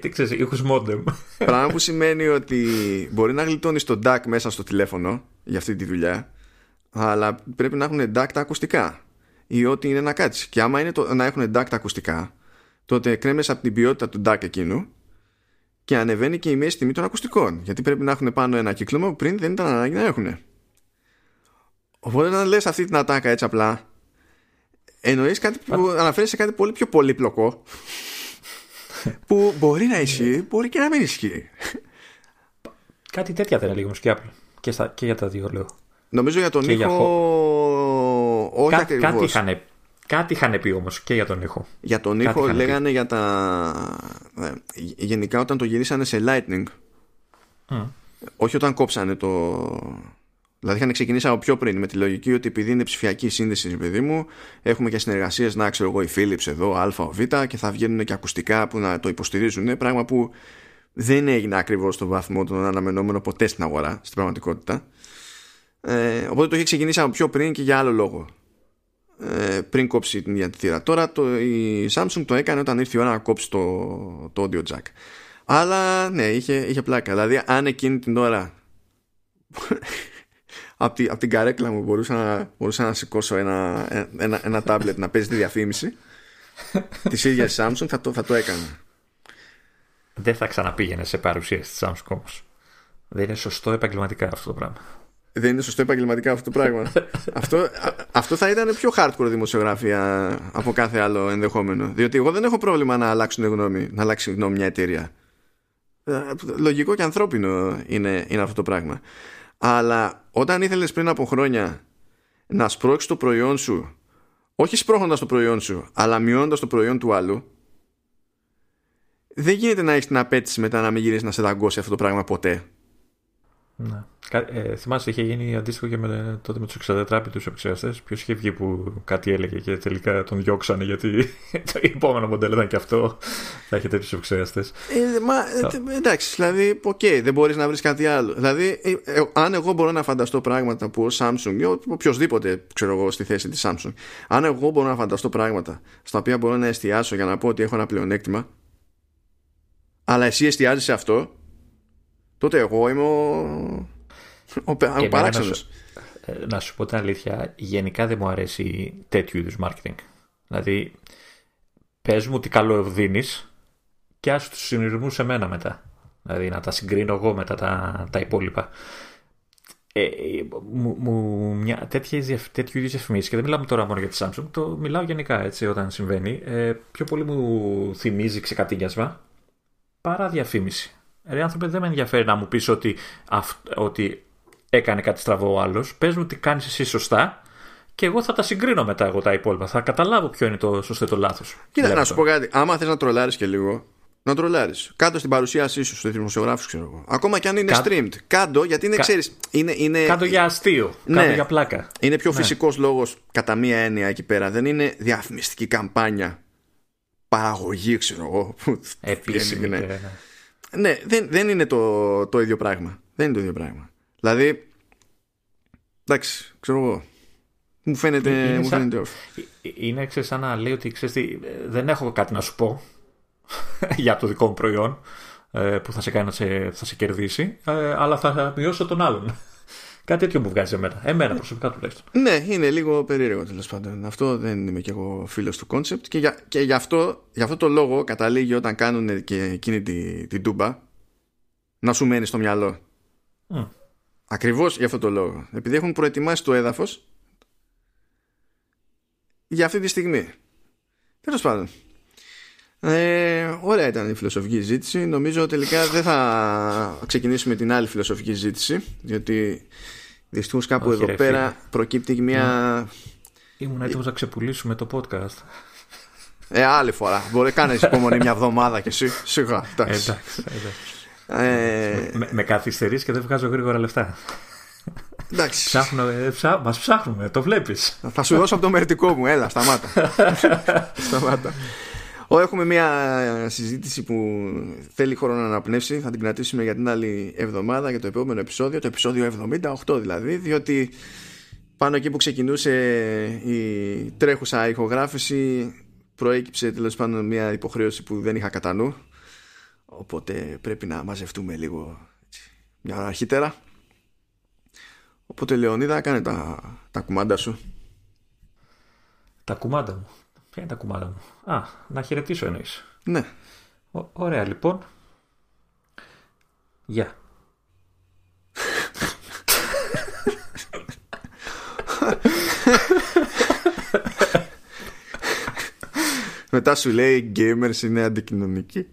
τι ξέρεις, ήχους modem. πράγμα που σημαίνει ότι μπορεί να γλιτώνεις το DAC μέσα στο τηλέφωνο για αυτή τη δουλειά, αλλά πρέπει να έχουν DAC τα ακουστικά ή ό,τι είναι να κάτσεις. Και άμα είναι το, να έχουν DAC τα ακουστικά, τότε κρέμεσαι από την ποιότητα του DAC εκείνου και ανεβαίνει και η μέση τιμή των ακουστικών. Γιατί πρέπει να έχουν πάνω ένα κύκλωμα που πριν δεν ήταν ανάγκη να έχουν. Οπότε να λες αυτή την ατάκα έτσι απλά, εννοείς κάτι που αναφέρεις σε κάτι πολύ πιο πολύπλοκο που μπορεί να ισχύει, μπορεί και να μην ισχύει. Κάτι τέτοια δεν έλεγε όμως και Apple. Και, στα, και για τα δύο λέω. Νομίζω για τον Και για ήχο όχι Κά, ακριβώς. κάτι, είχαν, κάτι είχαν πει όμως και για τον ήχο. Για τον Κάτι ήχο είχαν πει. λέγανε για τα... ε, Γενικά όταν το γυρίσανε σε lightning Μμ. όχι όταν κόψανε το... Δηλαδή είχαν ξεκινήσει από πιο πριν με τη λογική ότι επειδή είναι ψηφιακή σύνδεση, ρε παιδί μου, έχουμε και συνεργασίες να ξέρω εγώ η Philips εδώ, Α, ο Β και θα βγαίνουν και ακουστικά που να το υποστηρίζουν. Πράγμα που δεν έγινε ακριβώς στο βαθμό των αναμενόμενο ποτέ στην αγορά, στην πραγματικότητα. Ε, οπότε το είχε ξεκινήσει από πιο πριν και για άλλο λόγο. Ε, πριν κόψει την ίδια τη θύρα. Τώρα το, η Samsung το έκανε όταν ήρθε η ώρα να κόψει το, το audio jack. Αλλά ναι, είχε, είχε πλάκα. Δηλαδή, αν εκείνη την ώρα από, τη, απ' την καρέκλα μου μπορούσα να, μπορούσα να σηκώσω ένα, ένα, ένα τάμπλετ να παίζει τη διαφήμιση *laughs* της ίδιας Samsung θα το, θα το έκανα. Δεν θα ξαναπήγαινε σε παρουσίαση της Samsung όμως. Δεν είναι σωστό επαγγελματικά αυτό το πράγμα. Δεν είναι σωστό επαγγελματικά αυτό το πράγμα. *laughs* αυτό, α- αυτό θα ήταν πιο hardcore δημοσιογραφία από κάθε άλλο ενδεχόμενο. Διότι εγώ δεν έχω πρόβλημα να αλλάξουν γνώμη, να αλλάξει γνώμη μια εταιρεία. Ε, Λογικό και ανθρώπινο είναι, είναι αυτό το πράγμα. Αλλά όταν ήθελες πριν από χρόνια να σπρώξεις το προϊόν σου, όχι σπρώχνοντας το προϊόν σου, αλλά μειώνοντας το προϊόν του άλλου, δεν γίνεται να έχεις την απέτηση μετά να μην γυρίσεις να σε δαγκώσει αυτό το πράγμα ποτέ. Ναι. Κα- Ε, θυμάσαι, είχε γίνει αντίστοιχο και με, τότε με τους εξηντατετράμπιτους επεξεργαστές. Ποιος είχε βγει που κάτι έλεγε και τελικά τον διώξανε γιατί *laughs* το επόμενο μοντέλο ήταν και αυτό. Θα έχει τέτοιους επεξεργαστές. Ε, μα, ε, τε- εντάξει, δηλαδή, οκ, δεν μπορείς να βρεις κάτι άλλο. Δηλαδή, ε, ε, αν εγώ μπορώ να φανταστώ πράγματα που ο Samsung ή ο- οποιοδήποτε, ξέρω εγώ, στη θέση της Samsung, αν εγώ μπορώ να φανταστώ πράγματα στα οποία μπορώ να εστιάσω για να πω ότι έχω ένα πλεονέκτημα, αλλά εσύ εστιάζει σε αυτό, τότε εγώ είμαι ο, ο, πε- ο Και εμένα παράξενος. να σου- Ε, να σου πω την αλήθεια, γενικά δεν μου αρέσει τέτοιου είδους marketing. Δηλαδή, πες μου τι καλό δίνεις και άσου τους συνειρμού σε μένα μετά. Δηλαδή, να τα συγκρίνω εγώ μετά τα, τα υπόλοιπα. Ε, ε, μου, μου, μια, τέτοια, διαφ- τέτοιου είδους διαφημίσεις, και δεν μιλάμε τώρα μόνο για τη Samsung, το μιλάω γενικά έτσι όταν συμβαίνει. Ε, πιο πολύ μου θυμίζει ξεκατίνιασμα παρά διαφήμιση. Ρε άνθρωπε, δεν με ενδιαφέρει να μου πεις ότι, αυ- ότι έκανε κάτι στραβό ο άλλος. Πες μου τι κάνεις εσύ σωστά και εγώ θα τα συγκρίνω μετά εγώ τα υπόλοιπα. Θα καταλάβω ποιο είναι το σωστό ή το λάθος. Κοίτα, να σου πω κάτι. Άμα θες να τρολάρεις και λίγο, να τρολάρεις. Κάτω στην παρουσίασή σου στου δημοσιογράφου, ξέρω εγώ. Ακόμα και αν είναι Κα- streamed. Κάντο, γιατί είναι, Κα- ξέρεις, είναι, είναι, Κάτω για αστείο. Ναι. Κάτω για πλάκα. είναι πιο Ναι. φυσικός λόγος κατά μία έννοια εκεί πέρα. Δεν είναι διαφημιστική καμπάνια. Παραγωγή, ξέρω εγώ. που Επίσημη. βγαίνει, και- ναι, ναι δεν, δεν είναι το, το ίδιο πράγμα. Δεν είναι το ίδιο πράγμα. Δηλαδή. Εντάξει, ξέρω εγώ. Μου φαίνεται, Ε, Είναι μου σαν- φαίνεται off. Ε, Είναι ξέρεις, σαν να λέει ότι ξέρεις τι, ε, δεν έχω κάτι να σου πω *laughs* για το δικό μου προϊόν ε, που θα σε κάνει να σε, θα σε κερδίσει, ε, αλλά θα μειώσω τον άλλον. Κάτι τέτοιο μου βγάζει εμένα. Εμένα προσωπικά τουλάχιστον. Ναι, είναι λίγο περίεργο τέλος πάντων. Αυτό δεν είμαι κι εγώ φίλος του κόνσεπτ και, για, και γι, αυτό, γι' αυτό το λόγο καταλήγει όταν κάνουν και εκείνη την τη τούμπα να σου μένει στο μυαλό. Μμ. Ακριβώς για αυτό το λόγο. Επειδή έχουν προετοιμάσει το έδαφος για αυτή τη στιγμή. Τέλος πάντων. Ε, ωραία ήταν η φιλοσοφική ζήτηση. Νομίζω τελικά δεν θα ξεκινήσουμε την άλλη φιλοσοφική ζήτηση, διότι δυστυχώς κάπου εδώ πέρα προκύπτει μια. Ήμουν έτοιμος να ξεπουλήσουμε το podcast. Ε, άλλη φορά. Μπορεί να κάνει υπομονή μια εβδομάδα και εσύ. Σιγά. Εντάξει. Ε... Με, με καθυστερείς και δεν βγάζω γρήγορα λεφτά. Εντάξει. Ψάχνω, ε, ψά, μας ψάχνουμε, το βλέπεις. Θα σου δώσω από το μερτικό μου, έλα, σταμάτα. *laughs* σταμάτα. Έχουμε μια συζήτηση που θέλει χρόνο να αναπνεύσει. Θα την κρατήσουμε για την άλλη εβδομάδα, για το επόμενο επεισόδιο, το επεισόδιο 78 δηλαδή, διότι πάνω εκεί που ξεκινούσε η τρέχουσα ηχογράφηση προέκυψε τέλος πάντων μια υποχρέωση που δεν είχα κατά νου. Οπότε πρέπει να μαζευτούμε λίγο μια ώρα αρχίτερα. Οπότε Λεωνίδα κάνε τα, τα κουμάντα σου. Τα κουμάντα μου. Ποια είναι τα κουμάντα μου; Α, να χαιρετήσω εννοείς. Ναι. ωραία λοιπόν. Γεια. Μετά σου λέει gamers είναι αντικοινωνικοί.